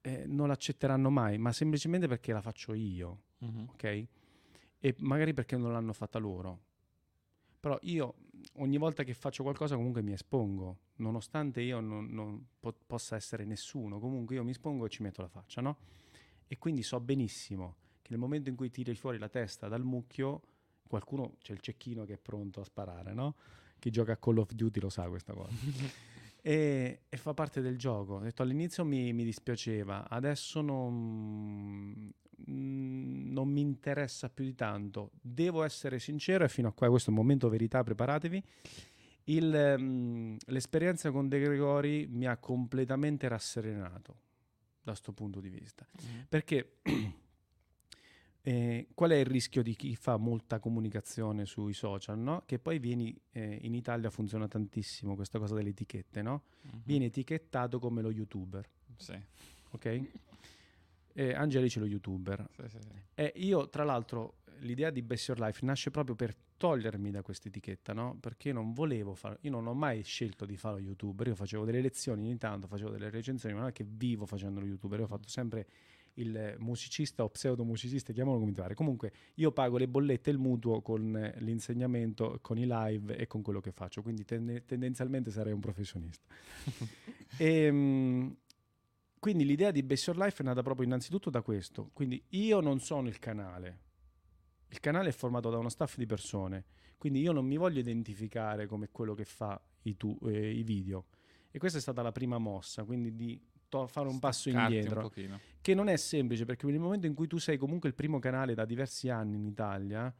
eh, non l'accetteranno mai ma semplicemente perché la faccio io Mhm. ok e magari perché non l'hanno fatta loro però io ogni volta che faccio qualcosa comunque mi espongo, nonostante io non, non po- possa essere nessuno, comunque io mi espongo e ci metto la faccia, no? E quindi so benissimo che nel momento in cui tiri fuori la testa dal mucchio, qualcuno, c'è il cecchino che è pronto a sparare, no? Chi gioca a Call of Duty lo sa questa cosa. e, e fa parte del gioco. Ho detto all'inizio mi, mi dispiaceva, adesso non, mm, non mi interessa più di tanto. Devo essere sincero e fino a qua, questo è un momento verità, preparatevi. Il, mm, l'esperienza con De Gregori mi ha completamente rasserenato da questo punto di vista. Perché eh, qual è il rischio di chi fa molta comunicazione sui social? No? Che poi vieni, eh, in Italia funziona tantissimo questa cosa delle etichette, no? Mhm. Viene etichettato come lo youtuber, Sì. ok? E Angelici lo youtuber. Sì, sì, sì. E io, tra l'altro, l'idea di Best Your Life nasce proprio per togliermi da questa etichetta, no? Perché io non volevo fare, io non ho mai scelto di fare lo youtuber, io facevo delle lezioni ogni tanto, facevo delle recensioni, ma non è che vivo facendo lo youtuber, io ho fatto sempre il musicista o pseudo musicista, chiamalo come ti pare. Comunque io pago le bollette e il mutuo con l'insegnamento, con i live e con quello che faccio, quindi tende- tendenzialmente sarei un professionista. Ehm, quindi l'idea di Best Your Life è nata proprio innanzitutto da questo. Quindi io non sono il canale. Il canale è formato da uno staff di persone. Quindi io non mi voglio identificare come quello che fa i, tu- eh, i video. E questa è stata la prima mossa, quindi di to- fare un passo Staccarti indietro. un. Che non è semplice perché nel momento in cui tu sei comunque il primo canale da diversi anni in Italia,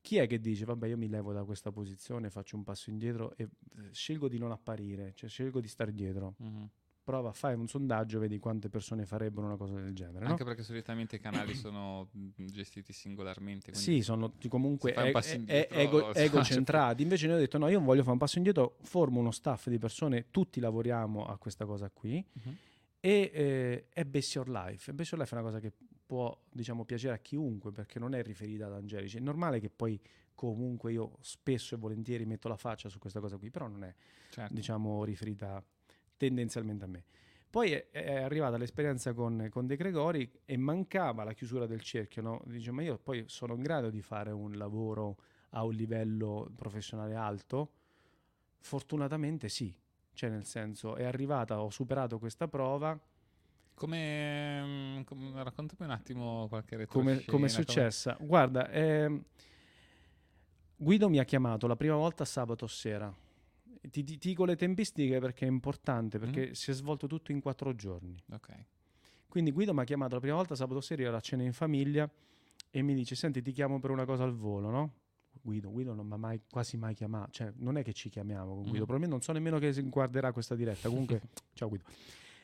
chi è che dice vabbè io mi levo da questa posizione, faccio un passo indietro e eh, scelgo di non apparire, cioè scelgo di stare dietro. Mhm. Prova, fai un sondaggio, vedi quante persone farebbero una cosa del genere. no? Anche perché solitamente i canali sono gestiti singolarmente. Sì, sono comunque e- e- ego- cioè, egocentrati. Invece noi ho detto no, io voglio fare un passo indietro, formo uno staff di persone, tutti lavoriamo a questa cosa qui Mhm. E eh, è Best Your Life. Best Your Life è una cosa che può, diciamo, piacere a chiunque perché non è riferita ad Angelici. È normale che poi comunque io spesso e volentieri metto la faccia su questa cosa qui, però non è, Certo. diciamo, riferita tendenzialmente a me. Poi è, è arrivata l'esperienza con, con De Gregori e mancava la chiusura del cerchio, no? Dice, ma io poi sono in grado di fare un lavoro a un livello professionale alto? Fortunatamente sì, cioè nel senso è arrivata, ho superato questa prova, Come, mm, come- raccontami un attimo qualche come, retroscena. come è successa? Guarda, ehm, Guido mi ha chiamato la prima volta sabato sera. Ti, ti dico le tempistiche perché è importante, perché si è svolto tutto in quattro giorni. Ok. Quindi Guido mi ha chiamato la prima volta sabato sera, io ero a cena in famiglia e mi dice, senti ti chiamo per una cosa al volo, no? Guido, Guido non mi ha mai, quasi mai chiamato, cioè non è che ci chiamiamo con Guido, Mhm. probabilmente non so nemmeno che guarderà questa diretta, comunque ciao Guido.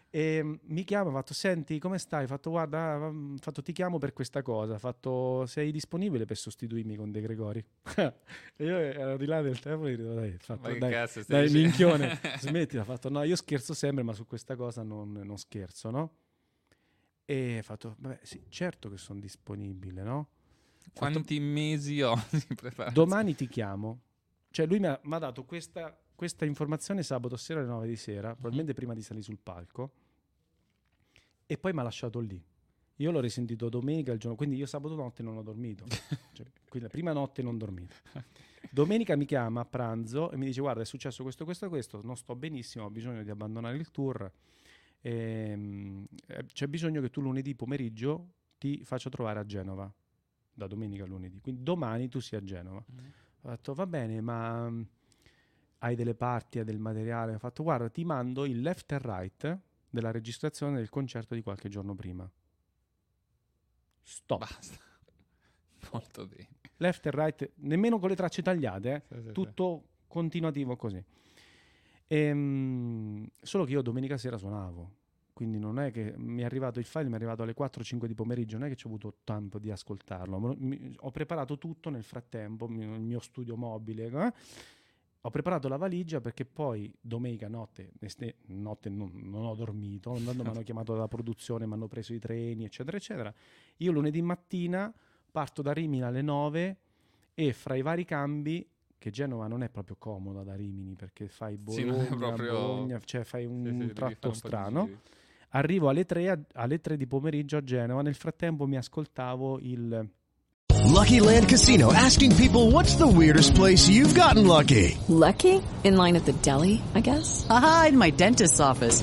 E mm, mi chiama, ha fatto, senti come stai? Ha fatto, guarda, mm, fatto, ti chiamo per questa cosa, ha fatto, sei disponibile per sostituirmi con De Gregori? e io ero di là del telefono e dico, dai, ha fatto, dai, cazzo dai minchione, smetti, ha fatto, no, io scherzo sempre, ma su questa cosa non, non scherzo, no? E ha fatto, vabbè, sì, certo che sono disponibile, no? Quanti mesi ho di preparazione? Domani ti chiamo. Cioè lui mi ha, mi ha dato questa, questa informazione sabato sera alle 9 di sera, probabilmente prima di salire sul palco. e poi mi ha lasciato lì. Io l'ho risentito domenica il giorno, quindi io sabato notte non ho dormito. Cioè, quindi la prima notte non ho dormito. Domenica mi chiama a pranzo e mi dice guarda è successo questo, questo, questo, non sto benissimo, ho bisogno di abbandonare il tour. Ehm, eh, c'è bisogno che tu lunedì pomeriggio ti faccia trovare a Genova, da domenica a lunedì. Quindi domani tu sia a Genova. Ho detto va bene, ma mm, hai delle parti, hai del materiale? Ho fatto guarda ti mando il left and right della registrazione del concerto di qualche giorno prima. Stop. Basta. Molto bene. Left and right, nemmeno con le tracce tagliate, eh, Sì, sì, sì. tutto continuativo così. Ehm, solo che io domenica sera suonavo, quindi non è che mi è arrivato il file, mi è arrivato alle 4-5 di pomeriggio, non è che ci ho avuto tempo di ascoltarlo. Ho preparato tutto nel frattempo, il mio studio mobile. eh. Ho preparato la valigia perché poi domenica notte, notte non, non ho dormito, mi hanno chiamato dalla produzione, mi hanno preso i treni, eccetera, eccetera. Io lunedì mattina parto da Rimini alle 9 e fra i vari cambi, che Genova non è proprio comoda da Rimini perché fai Sì, Bologna, è proprio- Bologna, cioè fai un Sì, sì, tratto un strano. Arrivo alle 3, a- alle 3 di pomeriggio a Genova, nel frattempo mi ascoltavo il... Lucky Land Casino asking people what's the weirdest place you've gotten lucky? Lucky? In line at the deli, I guess? Aha, in my dentist's office.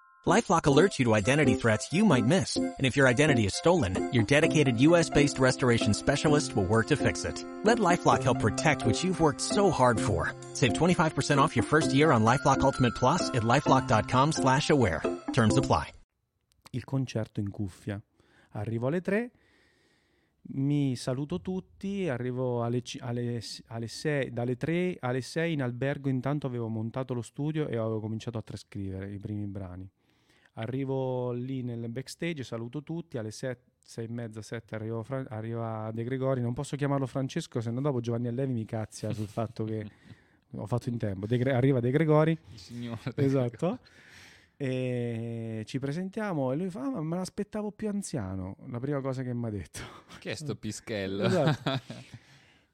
LifeLock alerts you to identity threats you might miss. And if your identity is stolen, your dedicated US-based restoration specialist will work to fix it. Let LifeLock help protect what you've worked so hard for. Save 25% off your first year on LifeLock Ultimate Plus at LifeLock.com slash aware. Terms apply. il concerto in cuffia. Arrivo alle 3, mi saluto tutti, arrivo alle, alle, alle 6, dalle 3 alle 6 in albergo intanto avevo montato lo studio e avevo cominciato a trascrivere i primi brani. Arrivo lì nel backstage, saluto tutti, alle 7, 6 e mezza, 7 arrivo Fra- arriva De Gregori, non posso chiamarlo Francesco, se no dopo Giovanni Allevi mi cazzia sul fatto che ho fatto in tempo. De Gre- arriva De Gregori, Il signore esatto. E ci presentiamo e lui fa: "Ah, ma me l'aspettavo più anziano. La prima cosa che mi ha detto. Che è sto pischello? Esatto.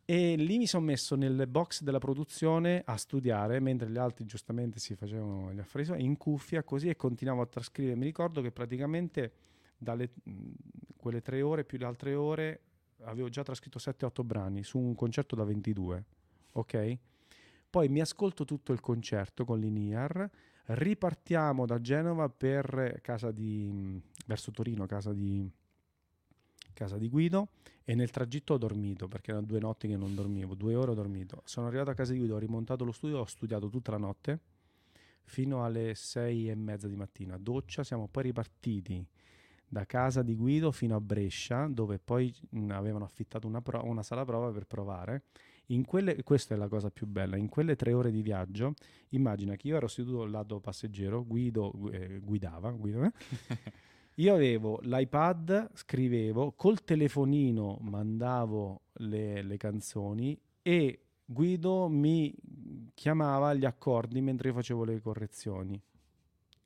E lì mi sono messo nel box della produzione a studiare, mentre gli altri giustamente si facevano gli affari in cuffia così e continuavo a trascrivere. Mi ricordo che praticamente dalle mh, quelle tre ore più le altre ore avevo già trascritto 7-8 brani su un concerto da 22, ok? Poi mi ascolto tutto il concerto con l'INIAR, ripartiamo da Genova per casa di, mh, verso Torino, casa di, casa di Guido e nel tragitto ho dormito perché erano due notti che non dormivo, due ore ho dormito. Sono arrivato a casa di Guido, ho rimontato lo studio, ho studiato tutta la notte fino alle sei e mezza di mattina. Doccia, siamo poi ripartiti da casa di Guido fino a Brescia, dove poi mh, avevano affittato una, pro- una sala prova per provare. In quelle, questa è la cosa più bella, in quelle tre ore di viaggio, immagina che io ero seduto al lato passeggero, Guido gu- eh, guidava, Guido, eh? io avevo l'iPad, scrivevo, col telefonino mandavo le, le canzoni e Guido mi chiamava gli accordi mentre io facevo le correzioni.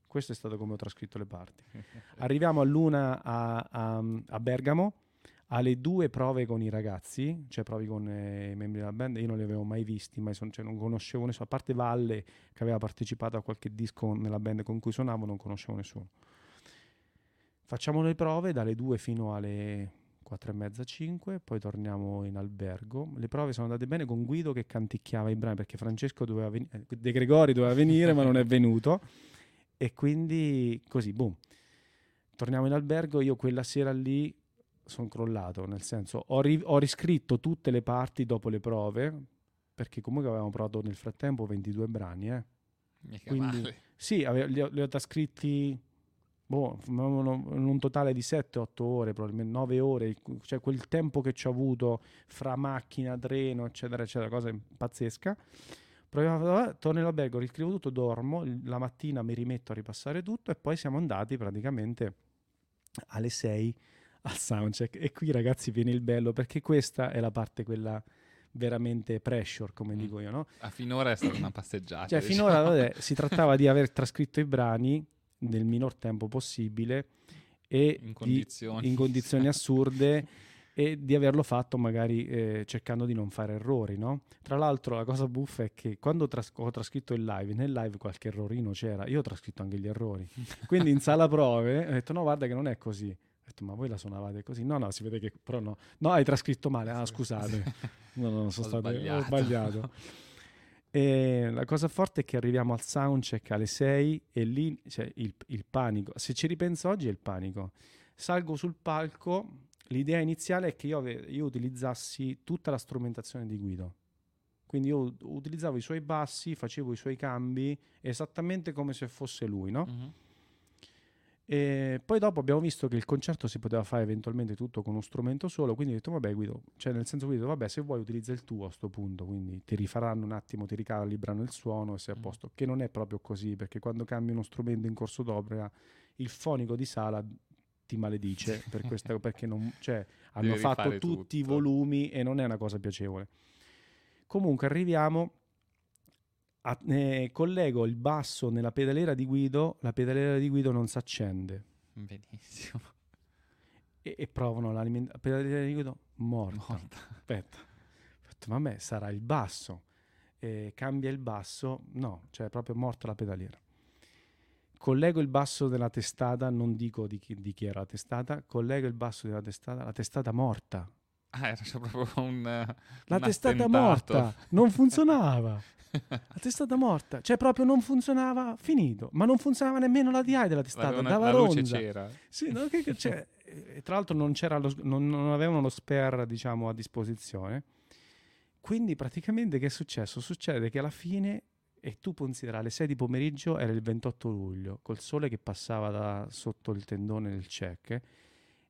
Questo è stato come ho trascritto le parti. Arriviamo all'una a, a- a Bergamo, alle due prove con i ragazzi, cioè prove con eh, i membri della band, io non li avevo mai visti, mai son- cioè non conoscevo nessuno, a parte Valle che aveva partecipato a qualche disco nella band con cui suonavo, non conoscevo nessuno. Facciamo le prove dalle 2 fino alle 4 e mezza, 5, poi torniamo in albergo. Le prove sono andate bene con Guido che canticchiava i brani perché Francesco doveva venire, De Gregori doveva venire ma non è venuto e quindi così, boom. Torniamo in albergo, io quella sera lì sono crollato, nel senso ho, ri- ho riscritto tutte le parti dopo le prove perché comunque avevamo provato nel frattempo 22 brani, eh. Mica Quindi, male. sì, ave- li ho, li ho trascritti boh, in un totale di 7-8 ore, probabilmente 9 ore, cioè quel tempo che ci ho avuto fra macchina, treno, eccetera, eccetera, cosa pazzesca. Proviamo, torno in albergo, riscrivo tutto, dormo, la mattina mi rimetto a ripassare tutto e poi siamo andati praticamente alle 6 al soundcheck. E qui ragazzi viene il bello perché questa è la parte quella veramente pressure, come dico io, no? Ah, finora è stata una passeggiata. Cioè, diciamo. finora vabbè, si trattava di aver trascritto i brani nel minor tempo possibile e In di- condizioni. in condizioni assurde e di averlo fatto magari eh, cercando di non fare errori, no? Tra l'altro la cosa buffa è che quando tras- ho trascritto il live, nel live qualche errorino c'era, io ho trascritto anche gli errori. Quindi in sala prove ho detto no, guarda che non è così. Ho detto ma voi la suonavate così? No, no, si vede che però no. No, hai trascritto male. Ah, scusate. No, no, sono Ho stato ho sbagliato. E la cosa forte è che arriviamo al soundcheck alle 6 e lì c'è il, il panico. Se ci ripenso oggi è il panico. Salgo sul palco, l'idea iniziale è che io, ave- io utilizzassi tutta la strumentazione di Guido. Quindi io ut- utilizzavo i suoi bassi, facevo i suoi cambi esattamente come se fosse lui, no? Mhm. E poi dopo abbiamo visto che il concerto si poteva fare eventualmente tutto con uno strumento solo, quindi ho detto vabbè Guido, cioè nel senso Guido, vabbè se vuoi utilizza il tuo a sto punto, quindi ti rifaranno un attimo, ti ricalibrano il suono e sei a Mm. posto, che non è proprio così, perché quando cambi uno strumento in corso d'opera, il fonico di sala ti maledice per questa, perché non, cioè, hanno Devi fatto tutti i tutto. volumi e non è una cosa piacevole. Comunque arriviamo a- eh, collego il basso nella pedaliera di Guido, la pedaliera di Guido non si accende Benissimo. e, e provano l'alimentazione. La pedaliera di Guido morta. Aspetta, Ho detto, vabbè, sarà il basso. Eh, cambia il basso, no, cioè è proprio morta la pedaliera. Collego il basso della testata, non dico di chi, di chi era la testata, collego il basso della testata, la testata morta. Ah, era proprio un. La un testata attentato. morta, non funzionava. La testata morta, cioè proprio non funzionava, finito. Ma non funzionava nemmeno la DI della testata, una- dava la luce ronza. c'era. Sì, no, che- e tra l'altro non, c'era lo non, non avevano lo spare, diciamo, a disposizione. Quindi praticamente che è successo? Succede che alla fine, e tu considera alle 6 di pomeriggio, era il 28 luglio, col sole che passava da sotto il tendone del check,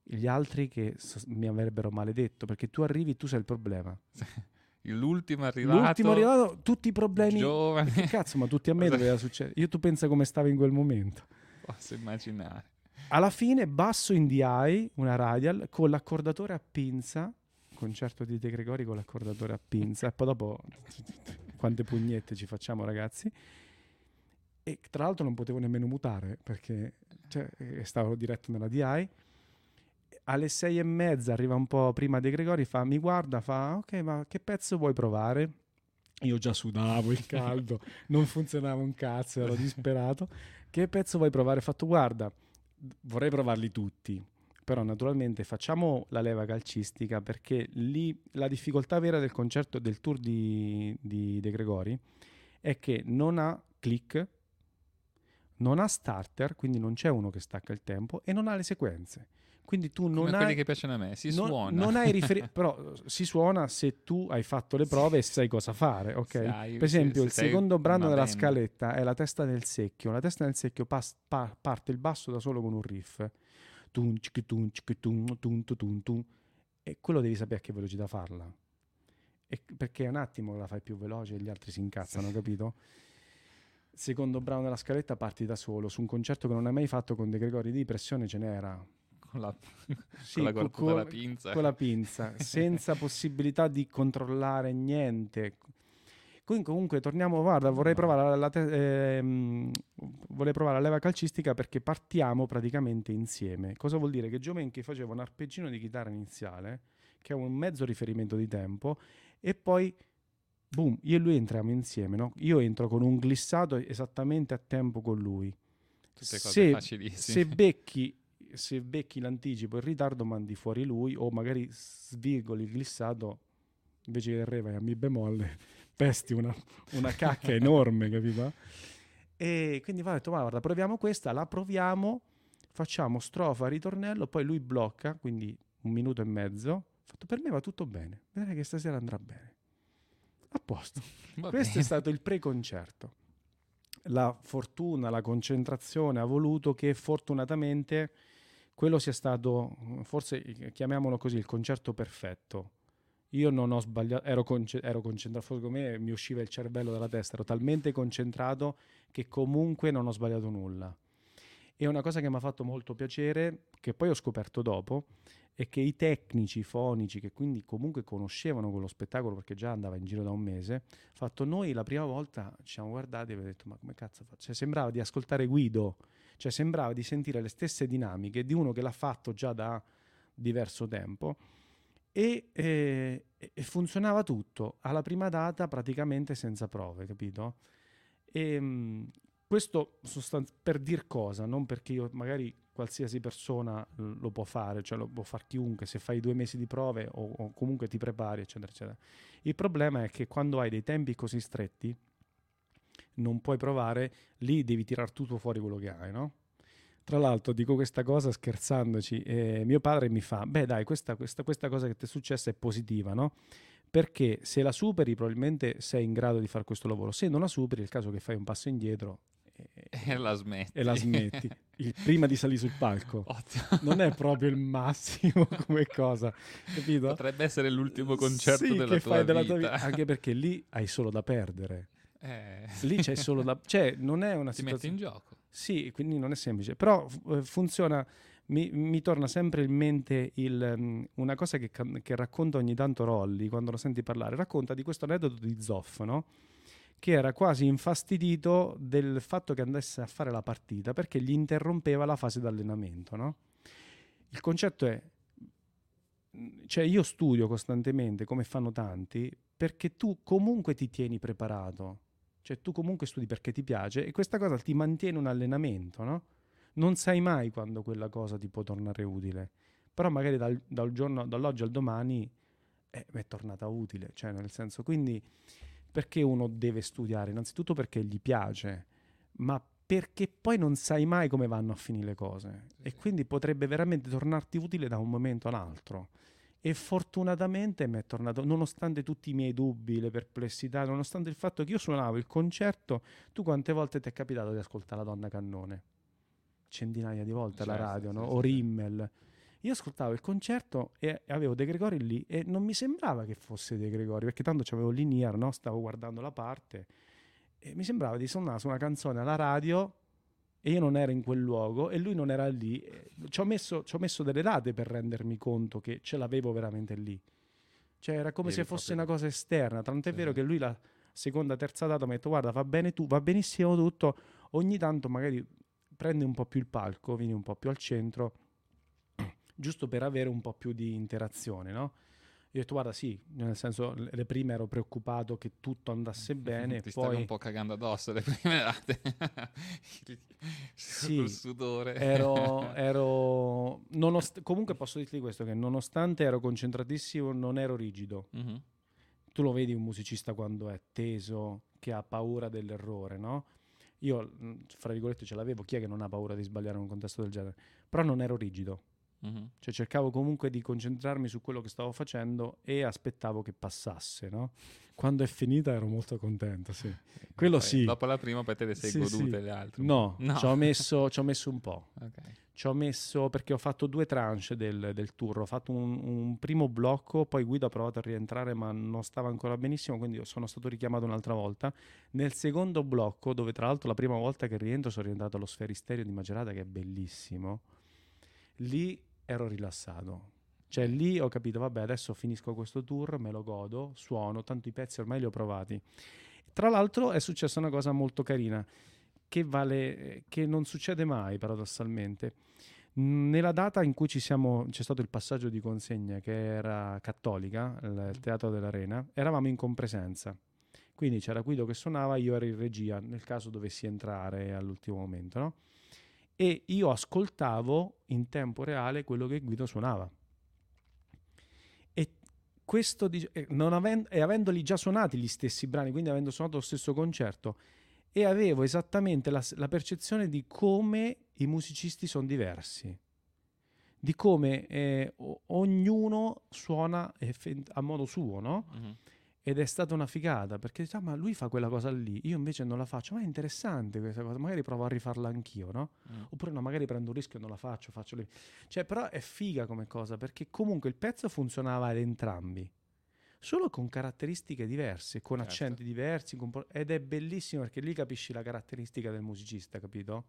gli altri che s- mi avrebbero maledetto, perché tu arrivi, tu sei il problema. L'ultimo arrivato. L'ultimo arrivato, tutti i problemi. Giovane. Che cazzo, ma tutti a me doveva succedere. Io tu pensa come stavo in quel momento. Posso immaginare. Alla fine basso in DI, una radial, con l'accordatore a pinza, concerto di De Gregori con l'accordatore a pinza, e poi dopo quante pugnette ci facciamo ragazzi. E tra l'altro non potevo nemmeno mutare perché cioè, eh, stavo diretto nella DI. Alle sei e mezza arriva un po' prima De Gregori, fa, mi guarda, fa, ok, ma che pezzo vuoi provare? Io già sudavo il caldo, non funzionava un cazzo, ero disperato. Che pezzo vuoi provare? Ho fatto, guarda, vorrei provarli tutti, però naturalmente facciamo la leva calcistica perché lì la difficoltà vera del concerto del tour di, di De Gregori è che non ha click, non ha starter, quindi non c'è uno che stacca il tempo e non ha le sequenze. Quindi tu non Come hai quelli che piacciono a me, si non, suona. non hai riferi- però si suona se tu hai fatto le prove e sai cosa fare, ok? Se hai- per esempio, se- il se secondo brano della band. scaletta è la testa del secchio. La testa del secchio pas- pa- parte il basso da solo con un riff. Tun, cic, tun, cic, tun, tun, tun, tun, tun. E quello devi sapere a che velocità farla. E- perché un attimo la fai più veloce e gli altri si incazzano, capito? Secondo brano della scaletta parti da solo su un concerto che non hai mai fatto con De Gregori di pressione ce n'era Con la, sì, con la co- corda della pinza. Con la pinza, senza possibilità di controllare niente. Quindi comunque torniamo, guarda, vorrei provare la, la te- ehm, vorrei provare la leva calcistica perché partiamo praticamente insieme. Cosa vuol dire? Che Giovenchi faceva un arpeggino di chitarra iniziale, che è un mezzo riferimento di tempo, e poi, boom, io e lui entriamo insieme, no? Io entro con un glissato esattamente a tempo con lui. Tutte cose se, facilissime. se becchi se becchi l'anticipo e il ritardo mandi fuori lui o magari svirgoli il glissato invece del re vai a mi bemolle pesti una, una cacca enorme capito? e quindi va detto "Ma guarda proviamo questa la proviamo facciamo strofa ritornello poi lui blocca quindi un minuto e mezzo fatto per me va tutto bene vedrai che stasera andrà bene a posto Va questo bene. è stato il pre-concerto la fortuna, la concentrazione ha voluto che fortunatamente quello sia stato, forse eh, chiamiamolo così, il concerto perfetto, Io non ho sbagliato, ero, conce- ero concentrato, forse come mi usciva il cervello dalla testa, ero talmente concentrato che comunque non ho sbagliato nulla. E una cosa che mi ha fatto molto piacere, che poi ho scoperto dopo, è che i tecnici fonici, che quindi comunque conoscevano quello spettacolo perché già andava in giro da un mese, fatto noi la prima volta ci siamo guardati e abbiamo detto ma come cazzo faccio? Cioè, sembrava di ascoltare Guido, cioè sembrava di sentire le stesse dinamiche di uno che l'ha fatto già da diverso tempo e, eh, e funzionava tutto alla prima data praticamente senza prove, capito? E, mh, questo sostan- per dir cosa, non perché io magari qualsiasi persona lo può fare, cioè lo può fare chiunque se fai due mesi di prove o, o, comunque ti prepari, eccetera, eccetera. Il problema è che quando hai dei tempi così stretti, non puoi provare, lì devi tirare tutto fuori quello che hai, no? Tra l'altro dico questa cosa scherzandoci, eh, mio padre mi fa, beh dai, questa, questa, questa cosa che ti è successa è positiva, no? Perché se la superi probabilmente sei in grado di fare questo lavoro, se non la superi è il caso che fai un passo indietro e la smetti. E la smetti. Il, prima di salire sul palco. Ottimo. Non è proprio il massimo come cosa, capito? Potrebbe essere l'ultimo concerto sì, della, che tua fai della tua vita. Anche perché lì hai solo da perdere. Eh. Lì c'è solo da... Cioè, non è una Ti situazione... metti in gioco. Sì, quindi non è semplice. Però f- funziona... Mi, mi, torna sempre in mente il, um, una cosa che, che, racconta ogni tanto Rolli quando lo senti parlare. Racconta di questo aneddoto di Zoff, no? Che era quasi infastidito del fatto che andasse a fare la partita perché gli interrompeva la fase d'allenamento. No? Il concetto è, cioè io studio costantemente come fanno tanti perché tu comunque ti tieni preparato, cioè tu comunque studi perché ti piace e questa cosa ti mantiene un allenamento, no? Non sai mai quando quella cosa ti può tornare utile, però magari dal, dal giorno, dall'oggi al domani eh, è tornata utile, cioè nel senso quindi perché uno deve studiare? Innanzitutto perché gli piace, ma perché poi non sai mai come vanno a finire le cose e quindi potrebbe veramente tornarti utile da un momento all'altro. E fortunatamente mi è tornato, nonostante tutti i miei dubbi, le perplessità, nonostante il fatto che io suonavo il concerto, tu quante volte ti è capitato di ascoltare la donna cannone? Centinaia di volte alla Certo, radio, sì, no? sì, o sì. Rimmel. Io ascoltavo il concerto e avevo De Gregori lì e non mi sembrava che fosse De Gregori, perché tanto c'avevo l'in-ear, no? stavo guardando la parte e mi sembrava di suonare su una canzone alla radio e io non ero in quel luogo e lui non era lì. Ci ho messo, ci ho messo delle date per rendermi conto che ce l'avevo veramente lì. Cioè era come Eri se fosse proprio- una cosa esterna, tant'è Sì. vero che lui la seconda, terza data mi ha detto guarda va bene tu, va benissimo tutto, ogni tanto magari prendi un po' più il palco, vieni un po' più al centro, giusto per avere un po' più di interazione, no? Io ho detto guarda sì, nel senso le prime ero preoccupato che tutto andasse bene, Ti stavi poi un po' cagando addosso le prime date. sì, Col sudore. ero, ero nonost- comunque posso dirti questo che nonostante ero concentratissimo non ero rigido. Mhm. Tu lo vedi un musicista quando è teso, che ha paura dell'errore, no? Io, mh, fra virgolette, ce l'avevo, chi è che non ha paura di sbagliare in un contesto del genere? Però non ero rigido. Mhm. Cioè cercavo comunque di concentrarmi su quello che stavo facendo e aspettavo che passasse, no? Quando è finita ero molto contento, sì. Quello Poi, sì. Dopo la prima poi te le sei Sì, godute sì. le altre. No, no. Ci, ho messo, ci ho messo un po'. Ok. Ci ho messo perché ho fatto due tranche del, del tour. Ho fatto un, un primo blocco, poi Guido ha provato a rientrare, ma non stava ancora benissimo, quindi sono stato richiamato un'altra volta. Nel secondo blocco, dove tra l'altro la prima volta che rientro sono rientrato allo Sferisterio di Macerata, che è bellissimo, lì ero rilassato. Cioè lì ho capito, vabbè, adesso finisco questo tour, me lo godo, suono, tanto i pezzi ormai li ho provati. Tra l'altro è successa una cosa molto carina che, vale, che non succede mai paradossalmente. Nella data in cui siamo, c'è stato il passaggio di consegna che era cattolica, il Teatro dell'Arena, eravamo in compresenza. Quindi c'era Guido che suonava, io ero in regia nel caso dovessi entrare all'ultimo momento, no? E io ascoltavo in tempo reale quello che Guido suonava. E questo dice- e non aven- e avendoli già suonati gli stessi brani, quindi avendo suonato lo stesso concerto, e avevo esattamente la, la percezione di come i musicisti sono diversi, di come eh, ognuno suona a modo suo, no? Mhm. Ed è stata una figata perché ah, ma lui fa quella cosa lì, io invece non la faccio, ma è interessante questa cosa, magari provo a rifarla anch'io, no? Mm. Oppure no, magari prendo un rischio e non la faccio, faccio lì. Cioè, però è figa come cosa perché comunque il pezzo funzionava ad entrambi. solo con caratteristiche diverse, con Certo. accenti diversi, con ed è bellissimo perché lì capisci la caratteristica del musicista, capito?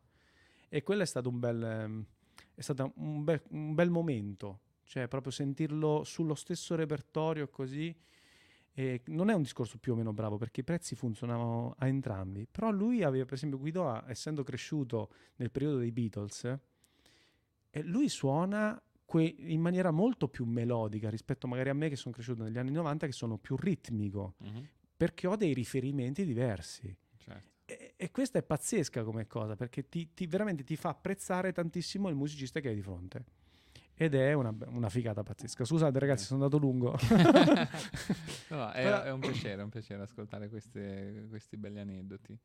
E quello è stato un bel, ehm, è stato un bel, un bel momento, cioè proprio sentirlo sullo stesso repertorio così. E non è un discorso più o meno bravo perché i prezzi funzionavano a entrambi, però lui aveva, per esempio, Guido, essendo cresciuto nel periodo dei Beatles, lui suona que- in maniera molto più melodica rispetto magari a me che sono cresciuto negli anni 90 che sono più ritmico Mhm. perché ho dei riferimenti diversi Certo. e, e questa è pazzesca come cosa perché ti, ti- veramente ti fa apprezzare tantissimo il musicista che hai di fronte ed è una, una figata pazzesca scusate ragazzi sono andato lungo No, è, è un piacere, è un piacere ascoltare queste- questi belli aneddoti.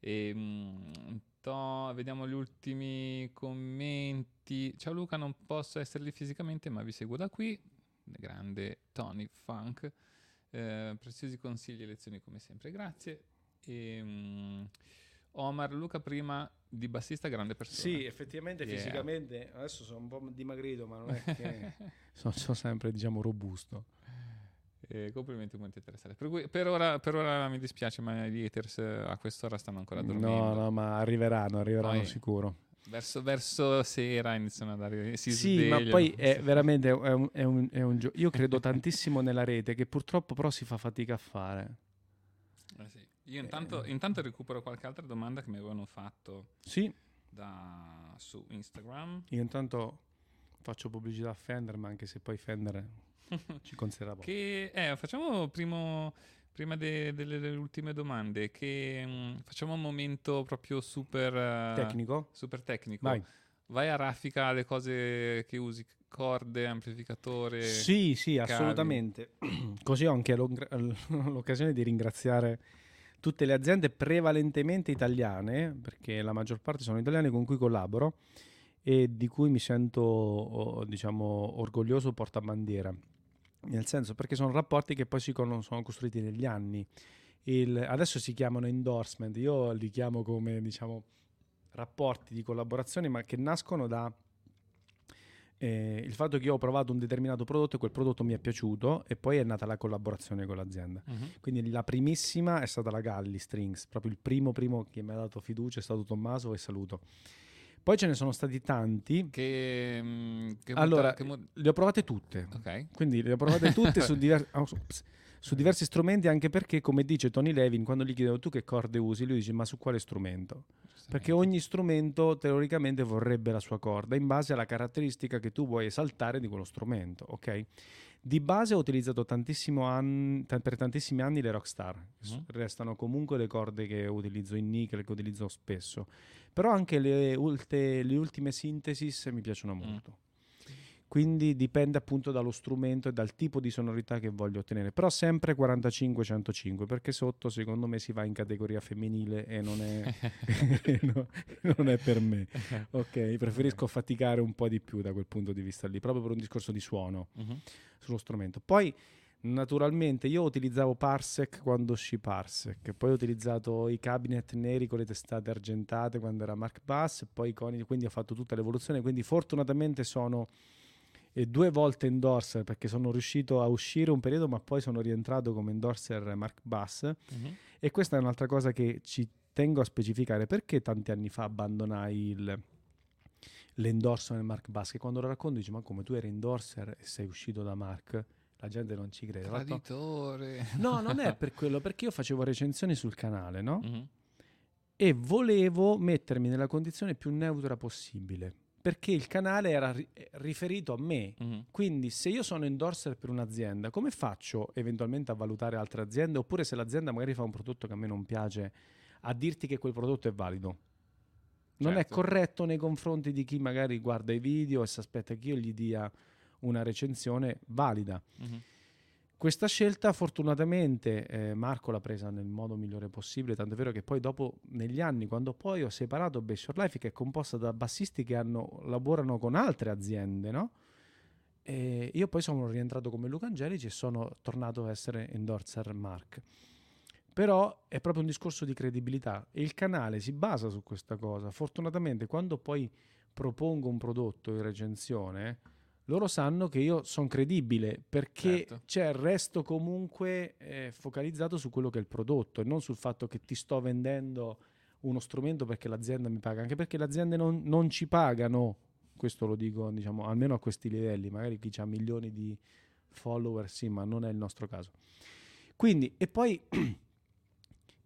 E, mm, to- vediamo gli ultimi commenti. Ciao Luca, non posso essere lì fisicamente, ma vi seguo da qui. Grande Tony Funk. Eh, preziosi consigli e lezioni come sempre, grazie. E, mm, Omar, Luca prima di bassista, grande persona. sì effettivamente Yeah. fisicamente adesso sono un po' dimagrito ma non è che sono, sono sempre diciamo robusto Eh, complimenti Monte Terrestre. Per, cui- per ora, per ora mi dispiace, ma gli haters eh, a quest'ora stanno ancora dormendo. no no ma arriveranno arriveranno Poi- sicuro Verso, verso sera iniziano ad arrivare. Si Sì, ma svegliano. poi è veramente è un, è un- è un gio- Io credo tantissimo nella rete che purtroppo però si fa fatica a fare. Eh. Io intanto, intanto recupero qualche altra domanda che mi avevano fatto Sì, da, su Instagram. io intanto faccio pubblicità a Fender, ma anche se poi Fender ci considera poco. Che, eh, facciamo primo, prima de- delle, delle ultime domande. Che, mm, facciamo un momento proprio super eh, Tecnico? Super tecnico. Vai. Vai a raffica le cose che usi, corde, amplificatore. Sì, sì, cavi. assolutamente. Così ho anche l'occasione di ringraziare tutte le aziende prevalentemente italiane, perché la maggior parte sono italiane con cui collaboro e di cui mi sento, oh, diciamo, orgoglioso portabandiera. Nel senso, perché sono rapporti che poi si con- sono costruiti negli anni. Il- adesso si chiamano endorsement, io li chiamo come, diciamo, rapporti di collaborazione, ma che nascono da eh, il fatto che io ho provato un determinato prodotto e quel prodotto mi è piaciuto e poi è nata la collaborazione con l'azienda. Mhm. Quindi la primissima è stata la Galli Strings, proprio il primo primo che mi ha dato fiducia è stato Tommaso e saluto. Poi ce ne sono stati tanti. Che, mm, che allora, che mu- le ho provate tutte. Ok. Quindi le ho provate tutte su, diver- ah, su- su diversi strumenti, anche perché, come dice Tony Levin, quando gli chiedevo tu che corde usi, lui dice ma su quale strumento? Perché ogni strumento teoricamente vorrebbe la sua corda in base alla caratteristica che tu vuoi esaltare di quello strumento, ok? Di base ho utilizzato tantissimo anni, ta- per tantissimi anni le Rockstar, Mhm. restano comunque le corde che utilizzo in nickel, che utilizzo spesso, però anche le, ulte- le ultime synthesis mi piacciono molto. Quindi dipende appunto dallo strumento e dal tipo di sonorità che voglio ottenere, però sempre 45-105 perché sotto secondo me si va in categoria femminile e non è, no, non è per me. Ok, preferisco faticare un po' di più da quel punto di vista lì, proprio per un discorso di suono Mhm. sullo strumento. Poi naturalmente io utilizzavo Parsec quando uscì Parsec, poi ho utilizzato i cabinet neri con le testate argentate quando era Mark Bass, poi con, quindi ho fatto tutta l'evoluzione, quindi fortunatamente sono eh, due volte endorser perché sono riuscito a uscire un periodo ma poi sono rientrato come endorser Mark Bass Mhm. e questa è un'altra cosa che ci tengo a specificare perché tanti anni fa abbandonai il, l'endorsement Mark Bass che quando lo racconto dici ma come tu eri endorser e sei uscito da Mark la gente non ci crede Traditore. no non è per quello perché io facevo recensioni sul canale no? Mhm. e volevo mettermi nella condizione più neutra possibile perché il canale era ri- riferito a me Mhm. quindi se io sono endorser per un'azienda come faccio eventualmente a valutare altre aziende oppure se l'azienda magari fa un prodotto che a me non piace a dirti che quel prodotto è valido non è Certo. corretto nei confronti di chi magari guarda i video e si aspetta che io gli dia una recensione valida Mhm. Questa scelta fortunatamente eh, Marco l'ha presa nel modo migliore possibile, tanto è vero che poi dopo, negli anni, quando poi ho separato Bass Your Life, che è composta da bassisti che hanno- lavorano con altre aziende, no? E io poi sono rientrato come Luca Angelici e sono tornato a essere endorser Mark. Però è proprio un discorso di credibilità e il canale si basa su questa cosa. Fortunatamente quando poi propongo un prodotto in recensione, loro sanno che io sono credibile perché Certo. cioè, resto comunque eh, focalizzato su quello che è il prodotto e non sul fatto che ti sto vendendo uno strumento perché l'azienda mi paga, anche perché le aziende non, non ci pagano, questo lo dico diciamo almeno a questi livelli, magari chi ha milioni di follower sì, ma non è il nostro caso. Quindi, e poi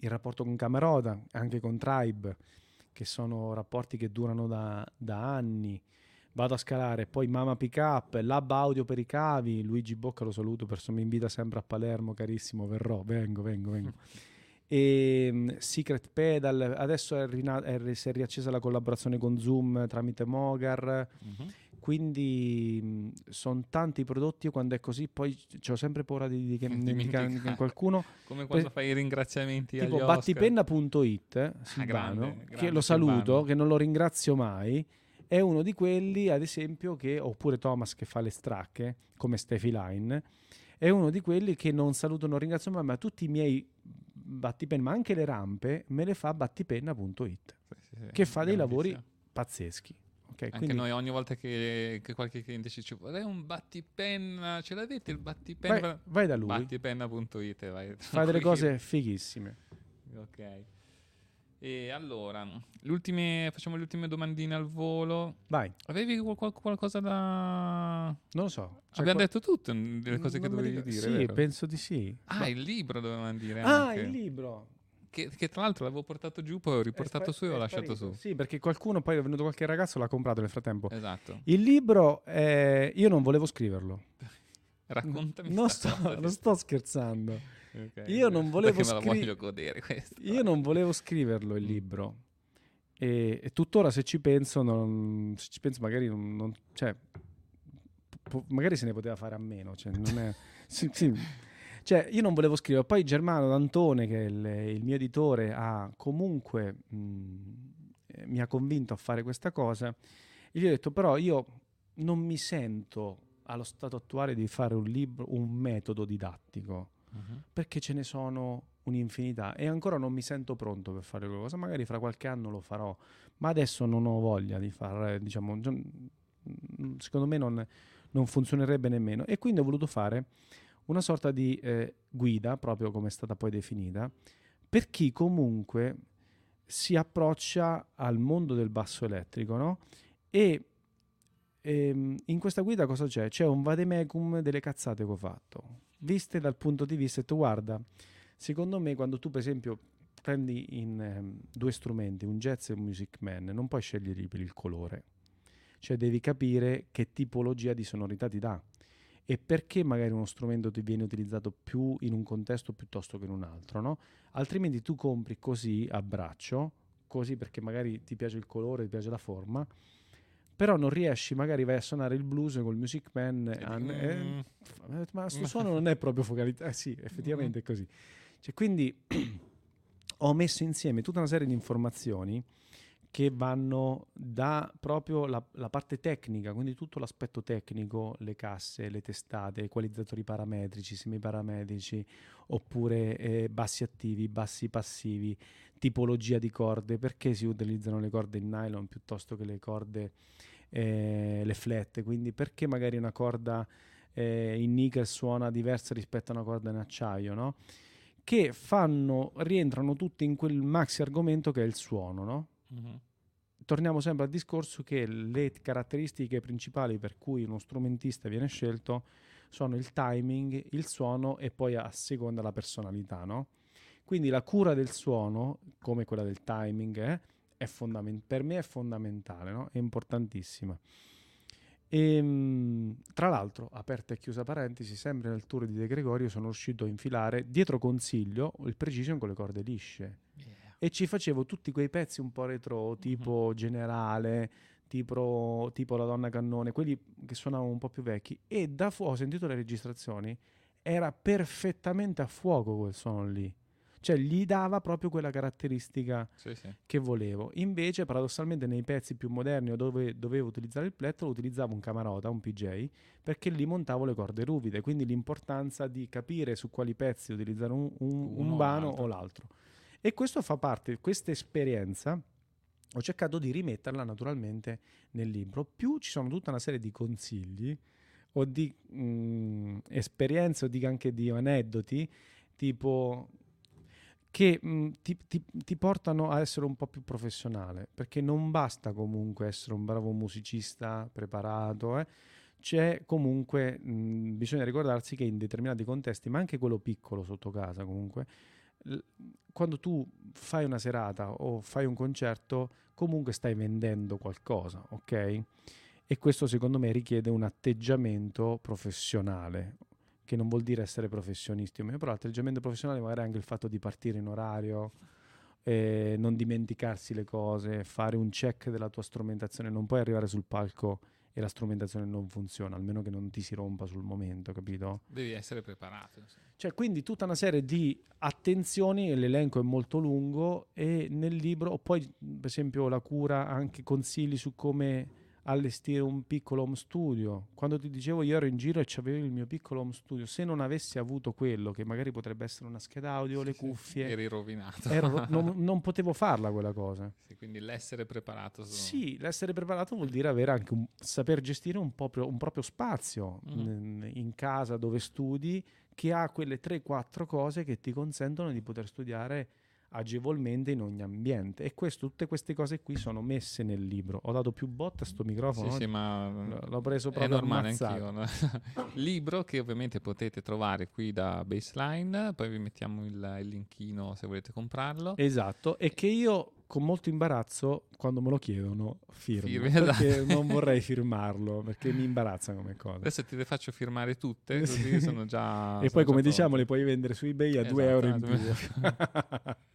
il rapporto con Camerota, anche con Tribe, che sono rapporti che durano da, da anni. Vado a scalare, poi Mama Pick Up, Lab Audio per i cavi, Luigi Bocca lo saluto, perché mi invita sempre a Palermo, carissimo, verrò, vengo, vengo, vengo. E mm, Secret Pedal, adesso è rina- è si è riaccesa la collaborazione con Zoom tramite Mogar, Mhm. quindi sono tanti prodotti, io quando è così poi ho sempre paura di, di, di dimenticare qualcuno. Come quando Per- fai i ringraziamenti tipo battipenna.it eh, Silvano, grande, che grande lo saluto, Silvano. che non lo ringrazio mai, è uno di quelli, ad esempio, che oppure Thomas che fa le stracche, come Steffi Line, è uno di quelli che non saluto, non ringrazio mai, ma tutti i miei battipenna, ma anche le rampe, me le fa battipenna.it, Sì, sì, che fa dei lavori pazzeschi. ok? Anche Quindi noi ogni volta che, che qualche cliente ci dice vorrei un battipenna, ce l'avete il battipenna? vai, vai da lui, Battipenna.it vai fa delle cose fighissime. Ok. E allora, le ultime, facciamo le ultime domandine al volo. Vai, Avevi qual- qual- qualcosa da... non lo so. c'è Abbiamo qua- detto tutto, delle cose che non mi dovevi dire, Sì, vero? penso di sì. Ah, Ma- il libro dovevamo dire ah, anche. il libro. Che, che tra l'altro l'avevo portato giù, poi ho riportato spa- su e ho lasciato su. Sì, perché qualcuno poi è venuto qualche ragazzo l'ha comprato nel frattempo. Esatto. Il libro eh, io non volevo scriverlo. Raccontami Non sto, non sto scherzando. Ok, Io non volevo scri- voglio godere questa. Io non volevo scriverlo il libro. E, e tuttora se ci penso, non, se ci penso magari non, non- cioè, po- magari se ne poteva fare a meno. Cioè, non è- sì, sì. Cioè, io non volevo scrivere. Poi Germano D'Antone, che è il, il mio editore, ha comunque mh, eh, mi ha convinto a fare questa cosa. E gli ho detto, però io non mi sento allo stato attuale di fare un libro, un metodo didattico Mhm. perché ce ne sono un'infinità e ancora non mi sento pronto per fare qualcosa. Magari fra qualche anno lo farò, ma adesso non ho voglia di fare, diciamo, mm, secondo me non, non funzionerebbe nemmeno. E quindi ho voluto fare una sorta di eh, guida, proprio come è stata poi definita, per chi comunque si approccia al mondo del basso elettrico, no? E ehm, in questa guida cosa c'è? C'è un vademecum delle cazzate che ho fatto, viste dal punto di vista, tu guarda, secondo me quando tu per esempio prendi in ehm, due strumenti, un jazz e un music man, non puoi scegliere per il colore, cioè devi capire che tipologia di sonorità ti dà e perché magari uno strumento ti viene utilizzato più in un contesto piuttosto che in un altro, no? Altrimenti tu compri così a braccio, così perché magari ti piace il colore, ti piace la forma, però non riesci, magari vai a suonare il blues col Music Man, E ah, eh, ma sto suono non è proprio focalizzato, eh sì, effettivamente è così. Cioè, quindi ho messo insieme tutta una serie di informazioni che vanno da proprio la, la parte tecnica, quindi tutto l'aspetto tecnico, le casse, le testate, equalizzatori parametrici, semiparametrici, oppure eh, bassi attivi, bassi passivi, tipologia di corde, perché si utilizzano le corde in nylon piuttosto che le corde, eh, le flat, quindi perché magari una corda eh, in nickel suona diversa rispetto a una corda in acciaio, no? Che fanno, rientrano tutti in quel maxi argomento che è il suono, no? Mhm. torniamo sempre al discorso che le caratteristiche principali per cui uno strumentista viene scelto sono il timing, il suono e poi a seconda la personalità, no? Quindi la cura del suono, come quella del timing, eh, è fondamen- per me è fondamentale, no? È importantissima. E, tra l'altro, aperta e chiusa parentesi, sempre nel tour di De Gregorio sono riuscito a infilare dietro consiglio il precision con le corde lisce e ci facevo tutti quei pezzi un po' retro, tipo generale, tipo, tipo La donna cannone, quelli che suonavano un po' più vecchi. E da fuoco, ho sentito le registrazioni, era perfettamente a fuoco quel suono lì. Cioè gli dava proprio quella caratteristica Sì, sì. che volevo. Invece, paradossalmente, nei pezzi più moderni o dove dovevo utilizzare il plettro, utilizzavo un camarota, un PJ, perché lì montavo le corde ruvide. Quindi l'importanza di capire su quali pezzi utilizzare un, un- un o vano l'altro. o l'altro. E questo fa parte, questa esperienza ho cercato di rimetterla naturalmente nel libro. Più ci sono tutta una serie di consigli o di mh, esperienze o di, anche di aneddoti, tipo che mh, ti, ti, ti, portano a essere un po' più professionale, perché non basta comunque essere un bravo musicista preparato, eh. c'è comunque, mh, bisogna ricordarsi che in determinati contesti, ma anche quello piccolo sotto casa comunque, l- quando tu fai una serata o fai un concerto, comunque stai vendendo qualcosa, ok? E questo secondo me richiede un atteggiamento professionale, che non vuol dire essere professionisti, però l'atteggiamento professionale magari è anche il fatto di partire in orario, eh, non dimenticarsi le cose, fare un check della tua strumentazione, non puoi arrivare sul palco e la strumentazione non funziona, almeno che non ti si rompa sul momento, capito? Devi essere preparato. Cioè, quindi tutta una serie di attenzioni, l'elenco è molto lungo e nel libro, poi per esempio la cura, anche consigli su come allestire un piccolo home studio. Quando ti dicevo io ero in giro e avevo il mio piccolo home studio, se non avessi avuto quello, che magari potrebbe essere una scheda audio, sì, le sì, cuffie, eri rovinato. Ero, non, non, potevo farla quella cosa. Sì, quindi l'essere preparato. Su... Sì, l'essere preparato vuol dire avere anche un, saper gestire un, proprio, un proprio spazio mm. in, in casa dove studi che ha quelle 3-4 cose che ti consentono di poter studiare agevolmente in ogni ambiente. E questo, tutte queste cose qui sono messe nel libro. Ho dato più botte a sto microfono. Sì, sì, ma l'ho preso proprio è normale anch'io. No? libro che ovviamente potete trovare qui da Baseline, poi vi mettiamo il, il linkino se volete comprarlo. Esatto, e che io con molto imbarazzo quando me lo chiedono firmo Firmi, perché esatto. non vorrei firmarlo perché mi imbarazza come cosa adesso ti le faccio firmare tutte così sono già e poi come diciamo le puoi vendere su ebay a 2 esatto, euro in più.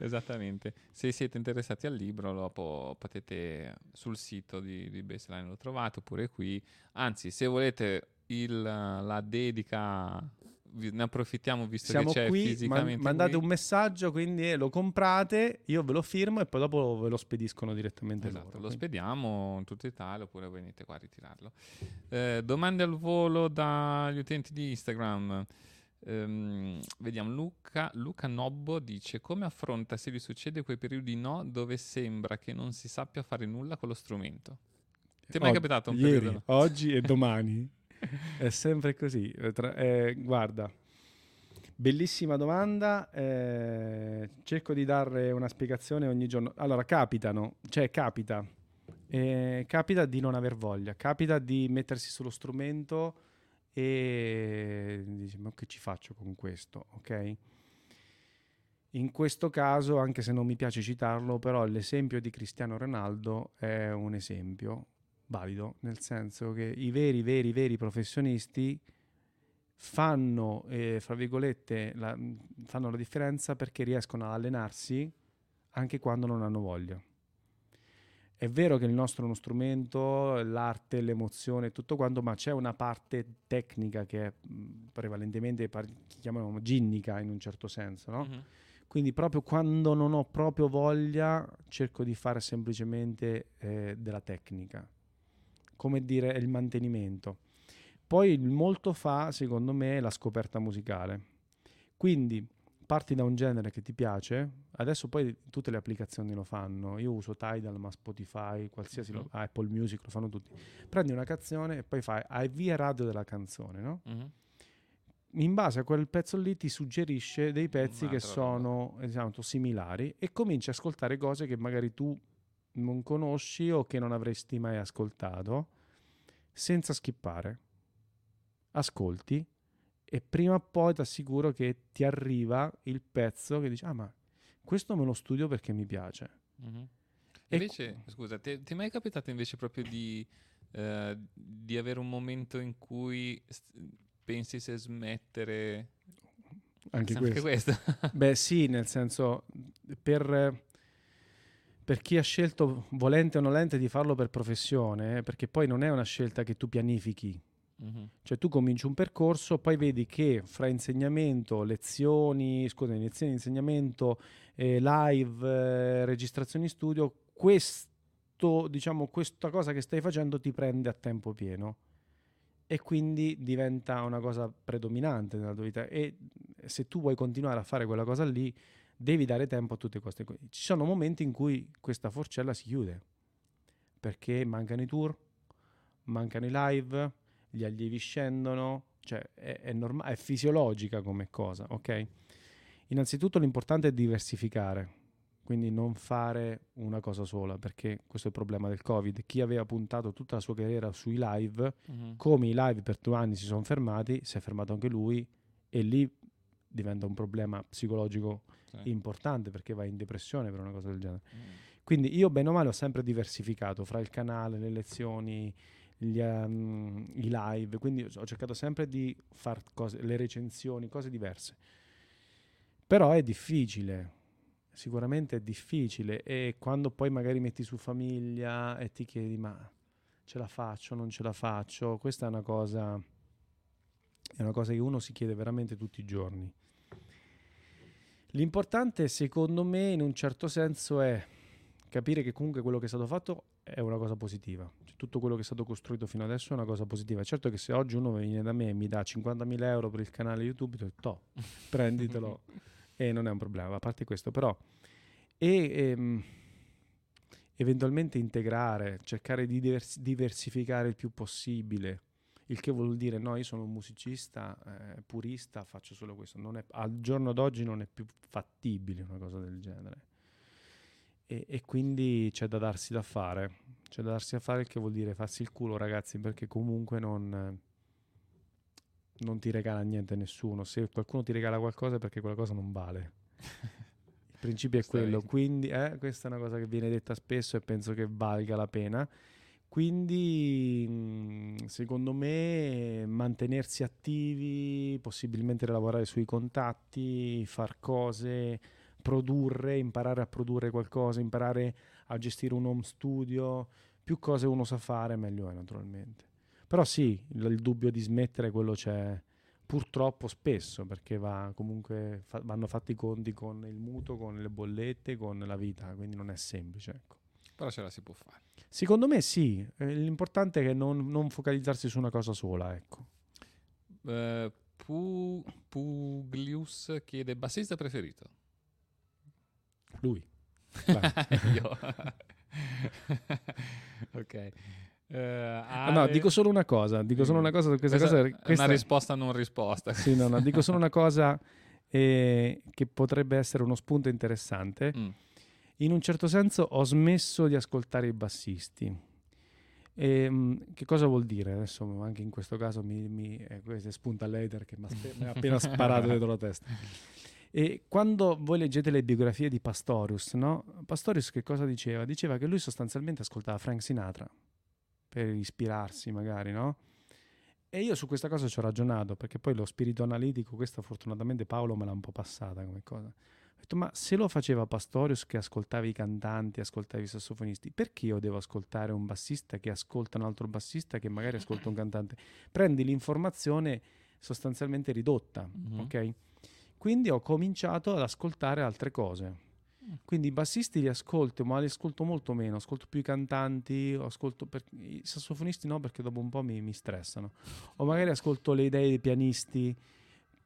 Esattamente, se siete interessati al libro lo po- potete sul sito di, di Baseline lo trovate oppure qui, anzi se volete il, la dedica ne approfittiamo visto Siamo che c'è qui, fisicamente man- mandate qui. un messaggio quindi lo comprate io ve lo firmo e poi dopo ve lo spediscono direttamente esatto, loro, lo quindi. spediamo in tutta Italia oppure venite qua a ritirarlo eh, domande al volo dagli utenti di Instagram Ehm, vediamo Luca, Luca Nobbo dice come affronta se gli succede quei periodi no dove sembra che non si sappia fare nulla con lo strumento ti è mai Oh, capitato un ieri, periodo? oggi e domani è sempre così. Eh, eh, guarda bellissima domanda eh, cerco di dare una spiegazione ogni giorno. Allora capitano cioè capita eh, capita di non aver voglia capita di mettersi sullo strumento e dici ma che ci faccio con questo? ok? In questo caso anche se non mi piace citarlo però l'esempio di Cristiano Ronaldo è un esempio valido nel senso che i veri veri veri professionisti fanno eh, fra virgolette la, fanno la differenza perché riescono ad allenarsi anche quando non hanno voglia è vero che il nostro è uno strumento, l'arte, l'emozione, tutto quanto, ma c'è una parte tecnica che è prevalentemente par- chiamiamo ginnica in un certo senso, no? Mhm. Quindi proprio quando non ho proprio voglia cerco di fare semplicemente eh, della tecnica, come dire il mantenimento. Poi molto fa, secondo me, la scoperta musicale. Quindi parti da un genere che ti piace, adesso poi tutte le applicazioni lo fanno, io uso Tidal, ma Spotify, qualsiasi, lo- Apple Music lo fanno tutti. Prendi una canzone e poi fai avvia radio della canzone, no? Mhm. in base a quel pezzo lì ti suggerisce dei pezzi che sono esatto, similari e cominci a ascoltare cose che magari tu non conosci o che non avresti mai ascoltato senza skippare. Ascolti e prima o poi ti assicuro che ti arriva il pezzo che dici ah ma questo me lo studio perché mi piace. Mhm. E Invece, scusa, ti, ti è mai capitato invece proprio di, eh, di avere un momento in cui s- pensi se smettere? Anche Anche questo. questo. Beh, sì, nel senso, per, per chi ha scelto volente o nolente di farlo per professione, eh, perché poi non è una scelta che tu pianifichi. Mhm. Cioè tu cominci un percorso, poi vedi che fra insegnamento, lezioni, scusa, lezioni di insegnamento, eh, live, eh, registrazioni studio, questo, diciamo, questa cosa che stai facendo ti prende a tempo pieno e quindi diventa una cosa predominante nella tua vita e se tu vuoi continuare a fare quella cosa lì devi dare tempo a tutte queste cose. Ci sono momenti in cui questa forcella si chiude perché mancano i tour, mancano i live, gli allievi scendono, cioè è, è, norma- è fisiologica come cosa, ok? Innanzitutto l'importante è diversificare, quindi non fare una cosa sola, perché questo è il problema del Covid. Chi aveva puntato tutta la sua carriera sui live, Mhm. come i live per due anni si sono fermati, si è fermato anche lui e lì diventa un problema psicologico Sì. importante perché vai in depressione per una cosa del genere. Mm. Quindi io bene o male ho sempre diversificato fra il canale, le lezioni, gli, ehm, i live, quindi ho cercato sempre di fare le recensioni, cose diverse. Però è difficile, sicuramente è difficile e quando poi magari metti su famiglia e ti chiedi ma ce la faccio, non ce la faccio, questa è una cosa, è una cosa che uno si chiede veramente tutti i giorni. L'importante secondo me in un certo senso è capire che comunque quello che è stato fatto è una cosa positiva. Cioè, tutto quello che è stato costruito fino adesso è una cosa positiva. Certo che se oggi uno viene da me e mi dà 50.000 euro per il canale YouTube, dico, "Toh, prenditelo e non è un problema. A parte questo, però, e ehm, eventualmente integrare, cercare di divers- diversificare il più possibile. Il che vuol dire, no, io sono un musicista eh, purista, faccio solo questo. Non è- al giorno d'oggi non è più fattibile una cosa del genere. E, e quindi c'è da darsi da fare. C'è da darsi da fare, il che vuol dire farsi il culo, ragazzi, perché comunque non, non ti regala niente nessuno. Se qualcuno ti regala qualcosa è perché quella cosa non vale. Il principio è quello. Quindi, eh, questa è una cosa che viene detta spesso e penso che valga la pena. Quindi, mh, secondo me, mantenersi attivi, possibilmente lavorare sui contatti, far cose, produrre, imparare a produrre qualcosa, imparare a gestire un home studio, più cose uno sa fare, meglio è naturalmente. Però sì, il, il dubbio di smettere quello c'è purtroppo spesso, perché va comunque fa- vanno fatti i conti con il mutuo, con le bollette, con la vita, quindi non è semplice, ecco. Però ce la si può fare. Secondo me sì, eh, l'importante è che non, non focalizzarsi su una cosa sola, ecco. Pu- Puglius chiede bassista preferito. Lui. Io. ok. Eh, Ah, no, Ale- dico solo una cosa, dico solo una cosa su questa Questa cosa. questa- una risposta non risposta. Sì, no, no, dico solo una cosa eh, che potrebbe essere uno spunto interessante. Mm. In un certo senso ho smesso di ascoltare i bassisti. Ehm, che cosa vuol dire? Adesso anche in questo caso mi, mi eh, spunta l'hater che mi ha spe- mi ha appena sparato dietro la testa. E quando voi leggete le biografie di Pastorius, no? Pastorius che cosa diceva? Diceva che lui sostanzialmente ascoltava Frank Sinatra per ispirarsi magari, no? E io su questa cosa ci ho ragionato, perché poi lo spirito analitico, questa fortunatamente Paolo me l'ha un po' passata come cosa. Ho detto, ma se lo faceva Pastorius che ascoltava i cantanti, ascoltava i sassofonisti, perché io devo ascoltare un bassista che ascolta un altro bassista che magari ascolta un cantante? Prendi l'informazione sostanzialmente ridotta, Mhm. ok? Quindi ho cominciato ad ascoltare altre cose. Quindi i bassisti li ascolto, ma li ascolto molto meno. Ascolto più i cantanti, per- i sassofonisti no, perché dopo un po' mi, mi stressano. O magari ascolto le idee dei pianisti,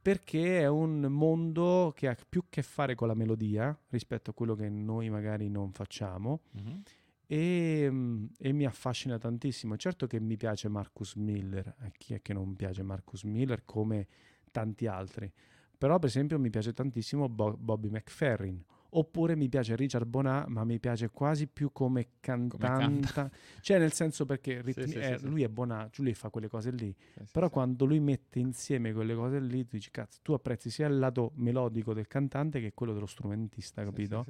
perché è un mondo che ha più che fare con la melodia rispetto a quello che noi magari non facciamo. Mhm. E, mm, e mi affascina tantissimo. Certo che mi piace Marcus Miller, a chi è che non piace Marcus Miller come tanti altri, però per esempio mi piace tantissimo Bo- Bobby McFerrin, oppure mi piace Richard Bonà, ma mi piace quasi più come cantanta, cioè nel senso perché ritmi- sì, eh, sì, lui è Bonà, lui fa quelle cose lì, sì, però quando lui mette insieme quelle cose lì, tu dici cazzo, tu apprezzi sia il lato melodico del cantante che quello dello strumentista, capito?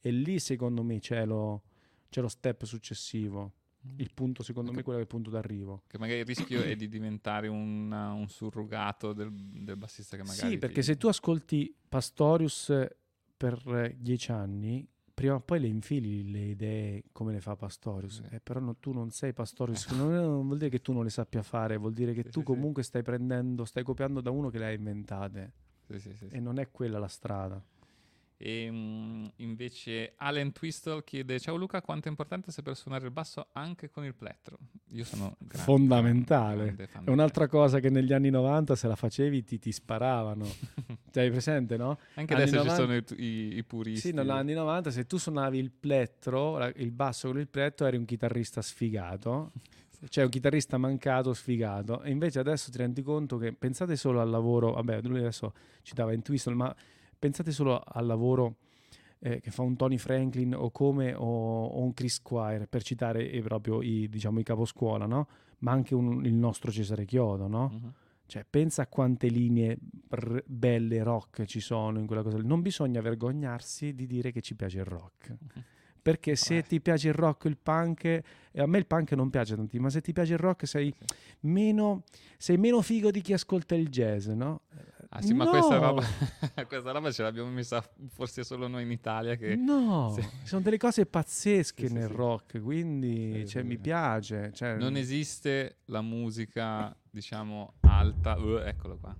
E lì secondo me c'è lo, c'è lo step successivo. Il punto, secondo me, quello è il punto d'arrivo. Che magari il rischio è di diventare un, un surrogato del, del bassista che magari... Sì, perché ti- se tu ascolti Pastorius eh, per eh, dieci anni, prima o poi le infili le idee come le fa Pastorius. Eh, però no- tu non sei Pastorius, non, non vuol dire che tu non le sappia fare, vuol dire che Sì, tu sì, sì. comunque stai prendendo, stai copiando da uno che le ha inventate. Sì, sì, sì, sì. E non è quella la strada. E mm, invece Allen Twistle chiede: Ciao Luca, quanto è importante saper suonare il basso anche con il plettro? Io sono grande, Fondamentale. grande È un'altra cosa che negli anni 90 se la facevi ti, ti sparavano. Ti hai presente, no? Anche Anni adesso 90 ci sono i, i- i puristi. Sì, negli anni 90 se tu suonavi il plettro, la- il basso con il plettro eri un chitarrista sfigato. Cioè un chitarrista mancato, sfigato. E invece adesso ti rendi conto che pensate solo al lavoro, vabbè, lui adesso citava in Twistle, ma pensate solo al lavoro eh, che fa un Tony Franklin o come o, o un Chris Squire, per citare eh, proprio i, diciamo, i caposcuola, no? Ma anche un- il nostro Cesare Chiodo, no? Mhm. Cioè, pensa a quante linee r- belle rock ci sono in quella cosa. Non bisogna vergognarsi di dire che ci piace il rock. Perché se ti piace il rock, il punk, e a me il punk non piace tantissimo, ma se ti piace il rock sei meno, sei meno figo di chi ascolta il jazz, no? Ah sì, ma questa No! roba, questa roba ce l'abbiamo messa forse solo noi in Italia. Che... No, Sì. sono delle cose pazzesche Sì, nel rock, quindi cioè, mi piace. Cioè, Non esiste la musica, diciamo, alta. Uh, eccolo qua.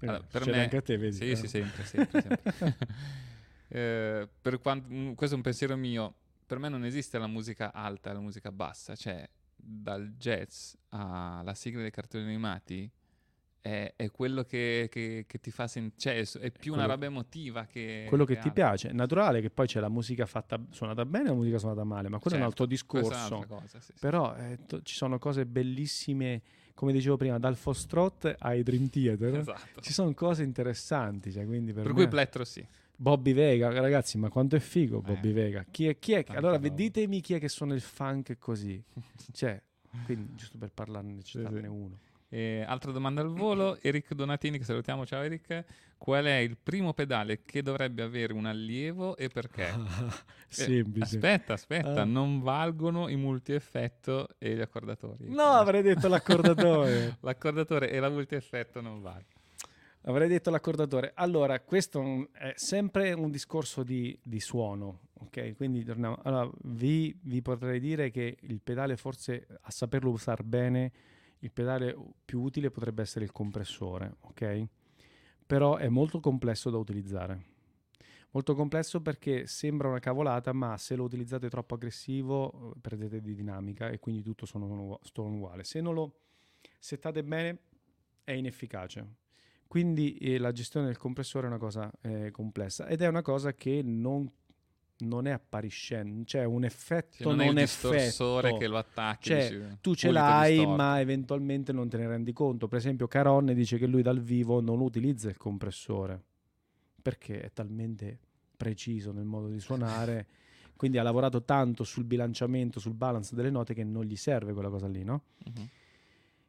Eh, Allora, per me, anche a te, vedi? Sì, Eh. sì, sempre, sempre, sempre. Eh, per quanto, mm, questo è un pensiero mio. Per me non esiste la musica alta e la musica bassa. Cioè, dal jazz alla sigla dei cartoni animati è, è quello che, che- che ti fa sentire. Cioè, è più una quello- roba emotiva che. quello che ti altro. piace. È naturale che poi c'è la musica fatta suonata bene e la musica suonata male, ma quello è un Certo, altro è discorso. cosa, sì, sì. Però eh, to- ci sono cose bellissime, come dicevo prima, dal Foxtrot ai Dream Theater. Esatto. Ci sono cose interessanti, cioè, quindi per, Per cui plettro sì. Bobby Vega, ragazzi, ma quanto è figo Bobby Eh, Vega? Chi è, chi è che- allora, ditemi chi è che suona il funk così. cioè, quindi, giusto per parlarne, citarne uno. E altra domanda al volo, Eric Donatini, che salutiamo, ciao Eric. Qual è il primo pedale che dovrebbe avere un allievo e perché? Eh, Semplice. aspetta, aspetta, Ah. non valgono i multieffetto e gli accordatori. No, avrei detto l'accordatore. L'accordatore e la multieffetto non vale. Avrei detto l'accordatore. Allora, questo è sempre un discorso di, di suono, ok? Quindi torniamo. Allora, vi, vi potrei dire che il pedale, forse a saperlo usare bene, il pedale più utile potrebbe essere il compressore, ok? Però è molto complesso da utilizzare. Molto complesso perché sembra una cavolata, ma se lo utilizzate troppo aggressivo eh, perdete di dinamica e quindi tutto ugu- suona uguale. Se non lo settate bene è inefficace. Quindi eh, la gestione del compressore è una cosa eh, complessa ed è una cosa che non, non è appariscente, cioè un effetto Sì, non è il effetto. distorsore che lo attacchi, Cioè, tu ce l'hai, ma eventualmente non te ne rendi conto. Per esempio, Caron dice che lui dal vivo non utilizza il compressore perché è talmente preciso nel modo di suonare. Quindi ha lavorato tanto sul bilanciamento, sul balance delle note che non gli serve quella cosa lì, no? Mhm.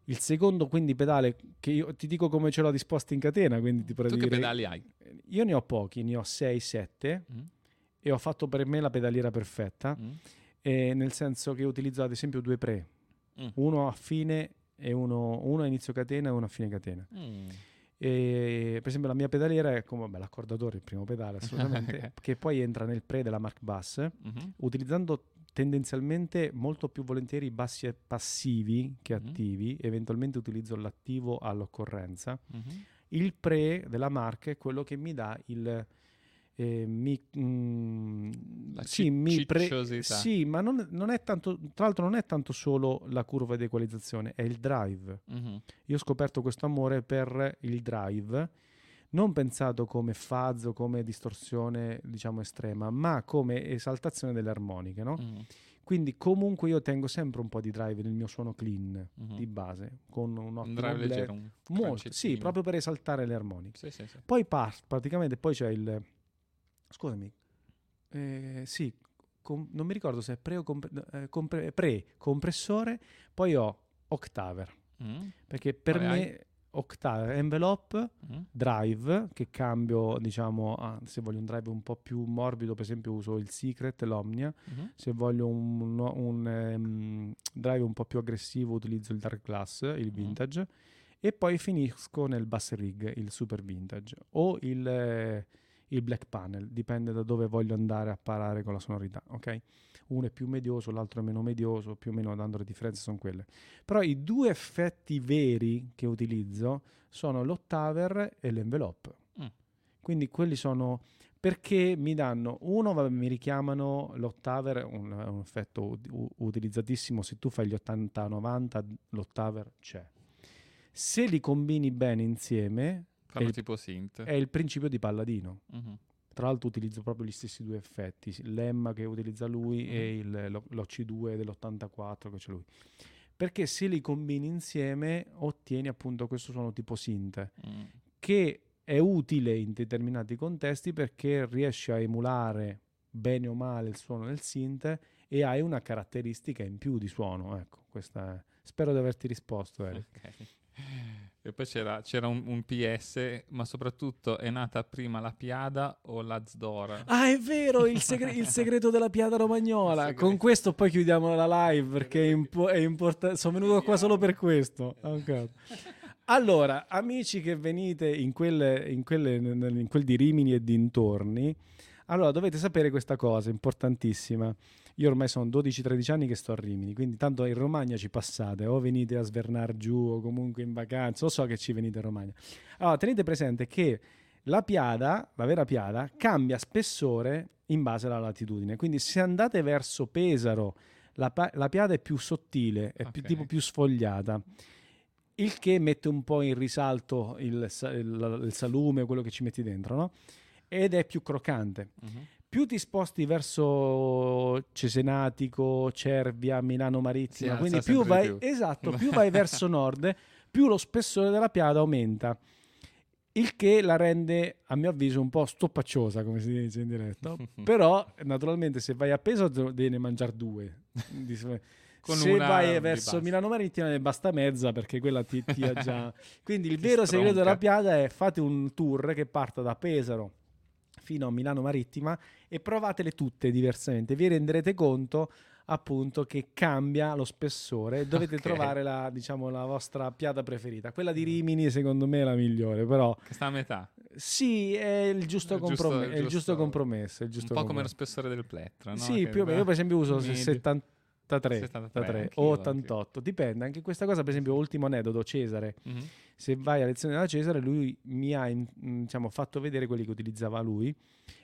Il secondo, quindi, pedale che io ti dico come ce l'ho disposto in catena, quindi ti potrei Tu che pedali hai? Io ne ho pochi, ne ho 6, 7 Mm. E ho fatto per me la pedaliera perfetta, Mm. nel senso che utilizzo ad esempio due pre, Mm. uno a fine e uno, uno a inizio catena e uno a fine catena. Mm. E, per esempio la mia pedaliera è come vabbè, l'accordatore, il primo pedale assolutamente, che poi entra nel pre della Mark Bass, Mhm. utilizzando tendenzialmente molto più volentieri i bassi passivi che Mhm. attivi, eventualmente utilizzo l'attivo all'occorrenza. Mhm. Il pre della Mark è quello che mi dà il... eh, mi, mm, sì, mi pre- sì, ma non, non è tanto, tra l'altro non è tanto solo la curva di equalizzazione, è il drive. Mhm. Io ho scoperto questo amore per il drive, non pensato come fuzz o come distorsione, diciamo, estrema, ma come esaltazione delle armoniche, no? Mm. Quindi comunque io tengo sempre un po' di drive nel mio suono clean Mhm. di base, con un ottimo drive blend. leggero, un Molto, sì, proprio per esaltare le armoniche. Sì, sì, sì. Poi par- praticamente poi c'è il... Scusami, eh, sì, com- non mi ricordo se è pre o compre- eh, compre- pre-compressore, poi ho Octaver, Mm. perché per Quale me Octaver, envelope, Mm. drive, che cambio, diciamo, a- se voglio un drive un po' più morbido, per esempio uso il Secret, l'Omnia, Mhm. se voglio un, no- un, ehm, drive un po' più aggressivo utilizzo il Dark Glass, il Vintage, e poi finisco nel Bass Rig, il Super Vintage, o il, eh, il Black Panel, dipende da dove voglio andare a parare con la sonorità, ok? Uno è più medioso, l'altro è meno medioso, più o meno dando le differenze sono quelle. Però i due effetti veri che utilizzo sono l'Octaver e l'Envelope. Mm. Quindi quelli sono perché mi danno uno, vabbè, mi richiamano l'ottaver, un, un effetto u- utilizzatissimo. Se tu fai gli 80-90, l'ottaver c'è. Se li combini bene insieme, Fanno il, tipo synth. è il principio di Palladino. Mhm. Tra l'altro utilizzo proprio gli stessi due effetti, l'Emma che utilizza lui Mhm. e il- lo- l'OC2 dell'84 che c'è lui. Perché se li combini insieme ottieni appunto questo suono tipo synth, Mm. che è utile in determinati contesti perché riesci a emulare bene o male il suono del synth e hai una caratteristica in più di suono. Ecco, questa è- Spero di averti risposto, Eric. Ok. E poi c'era, c'era un, un PS, ma soprattutto è nata prima la Piada o la Zdora? Ah, è vero, il, segre- il segreto della piada romagnola. Con questo poi chiudiamo la live perché è, impo- è importante. Sono venuto qua solo per questo. Ok. Allora, amici che venite in, quelle- in quelle- in quel di Rimini e dintorni, allora dovete sapere questa cosa importantissima. Io ormai sono 12-13 anni che sto a Rimini, quindi tanto in Romagna ci passate, o venite a svernare giù o comunque in vacanza, o so che ci venite a Romagna. Allora, tenete presente che la piada, la vera piada, cambia spessore in base alla latitudine. Quindi se andate verso Pesaro, la, la piada è più sottile, è più, Ok. tipo più sfogliata. Il che mette un po' in risalto il, il- il salume, quello che ci metti dentro, no? Ed è più croccante. Mhm. Più ti sposti verso Cesenatico, Cervia, Milano Marittima, Si quindi più vai, più. esatto, più vai verso nord, più lo spessore della piada aumenta. Il che la rende, a mio avviso, un po' stoppacciosa, come si dice in diretto. Però, naturalmente, se vai a peso, devi mangiare due. Se vai verso. Milano Marittima, ne basta mezza perché quella ti, ti ha già. Quindi il vero segreto della stronca. piada è fate un tour che parta da Pesaro fino a Milano Marittima e provatele tutte diversamente. Vi renderete conto appunto che cambia lo spessore dovete Ok. trovare la, diciamo, la vostra piada preferita. Quella di Rimini secondo me è la migliore, però Che sta a metà. sì, è il giusto, il giusto- comprome- il è il giusto giusto- compromesso. è il Un giusto po' come lo compromesso. spessore del plettro, no? Sì, Che più o meno. Io per esempio uso medio. 73, 73, 73, anch'io, o anch'io. 88, dipende. Anche questa cosa, per esempio, ultimo aneddoto, Cesare. Mhm. Se vai a lezione da Cesare, lui mi ha mm, diciamo, fatto vedere quelli che utilizzava lui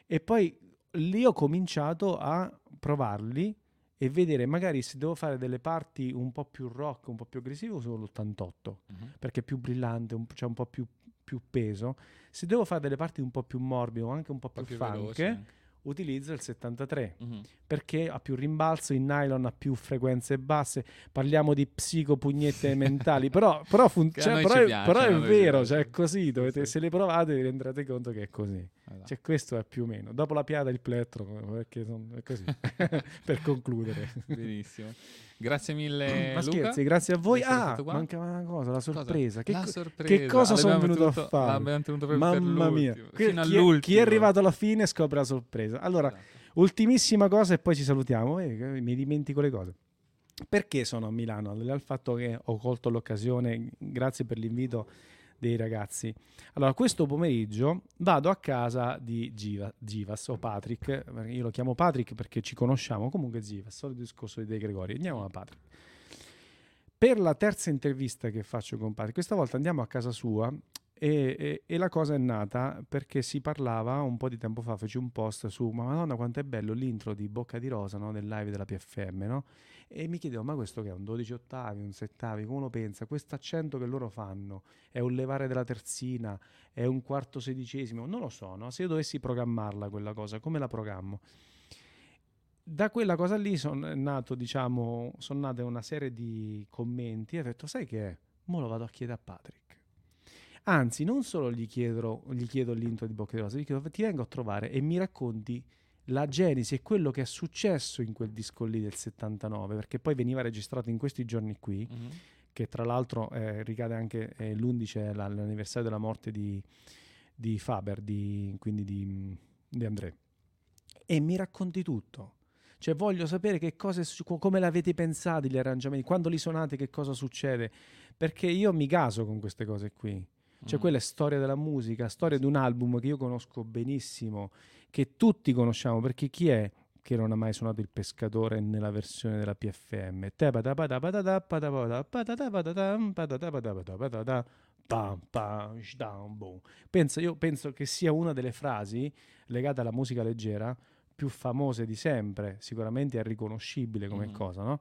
e poi lì ho cominciato a provarli e vedere magari se devo fare delle parti un po' più rock, un po' più aggressivo, uso l'88 Mhm. perché è più brillante, c'è un po' più, più peso. Se devo fare delle parti un po' più morbide o anche un po' Un po' più, più funk. Utilizzo il 73 Mhm. perché ha più rimbalzo, in nylon ha più frequenze basse. Parliamo di psicopugnette mentali, però, però, fun- cioè, però piacciono, però è vero, cioè è così. Dovete, Sì. Se le provate vi renderete conto che è così. Esatto. Cioè, questo è più o meno. Dopo la piada il plettro, perché son- è così. per concludere. Benissimo. Grazie mille, Ma Luca. scherzi, grazie a voi. Ah, mancava una cosa, la Cosa? sorpresa. Che, La sorpresa. che cosa sono venuto a tenuto- fare? proprio per Mamma mia. fino chi, è, chi è arrivato alla fine scopre la sorpresa. Allora, Esatto. ultimissima cosa e poi ci salutiamo. Eh, che mi dimentico le cose. Perché sono a Milano? Al fatto che ho colto l'occasione, grazie per l'invito dei ragazzi. Allora, questo pomeriggio vado a casa di Giva- Givas o Patrick, io lo chiamo Patrick perché ci conosciamo, comunque Givas, solito discorso di De Gregori, andiamo a Patrick. Per la terza intervista che faccio con Patrick, questa volta andiamo a casa sua e, e- e la cosa è nata perché si parlava un po' di tempo fa, feci un post su ma madonna quanto è bello l'intro di Bocca di Rosa no? del live della PFM no? e mi chiedevo ma questo che è un 12 ottavi, un settavi, come lo pensa? Questo accento che loro fanno è un levare della terzina, è un quarto sedicesimo, non lo so, no? se io dovessi programmarla quella cosa, come la programmo? da quella cosa lì sono nato, diciamo, sono nate una serie di commenti e ho detto, sai che è? Mo lo vado a chiedere a Patrick. Anzi, non solo gli chiedo, gli chiedo l'intro di Bocca di Rosa, gli chiedo, ti vengo a trovare e mi racconti la genesi e quello che è successo in quel disco lì del 79, perché poi veniva registrato in questi giorni qui, Mhm. che tra l'altro eh, ricade anche eh, l'11 è la- l'anniversario della morte di, di Faber, di, quindi di, di André. E mi racconti tutto. Cioè voglio sapere che cosa è come l'avete pensato gli arrangiamenti, quando li suonate che cosa succede, perché io mi caso con queste cose qui. Cioè Mhm. quella è storia della musica, storia di un album che io conosco benissimo, che tutti conosciamo, perché chi è che non ha mai suonato il pescatore nella versione della PFM? Penso, io penso che sia una delle frasi legate alla musica leggera più famose di sempre, sicuramente è riconoscibile come Mhm. cosa, no?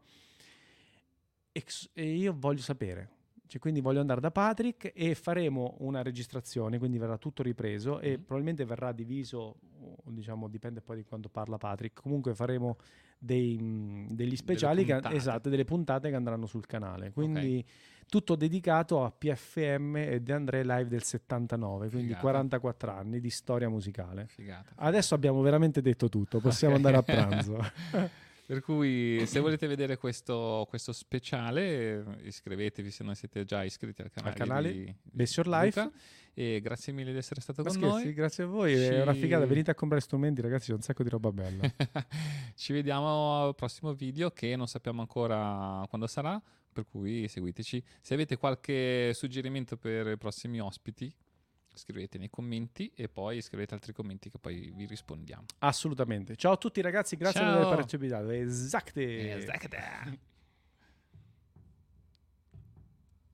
E, e io voglio sapere, cioè, quindi voglio andare da Patrick e faremo una registrazione, quindi verrà tutto ripreso e Mhm. probabilmente verrà diviso, diciamo, dipende poi di quando parla Patrick. Comunque faremo dei, mh, degli speciali, che, puntate. esatto, delle puntate che andranno sul canale. Quindi tutto dedicato a PFM e De André Live del 79, quindi Figata. 44 anni di storia musicale. Figata. Adesso abbiamo veramente detto tutto, possiamo andare a pranzo. Per cui se volete vedere questo, questo speciale iscrivetevi se non siete già iscritti al canale, canale di, Best Your Life. Luca. e grazie mille di essere stato Ma con scherzi, noi. grazie a voi, Ci- è una figata, venite a comprare strumenti ragazzi, c'è un sacco di roba bella. Ci vediamo al prossimo video che non sappiamo ancora quando sarà, per cui seguiteci. Se avete qualche suggerimento per i prossimi ospiti, scrivete nei commenti e poi scrivete altri commenti che poi vi rispondiamo. Assolutamente. Ciao a tutti ragazzi, grazie Ciao. per aver partecipato. Esatto.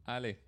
Ale.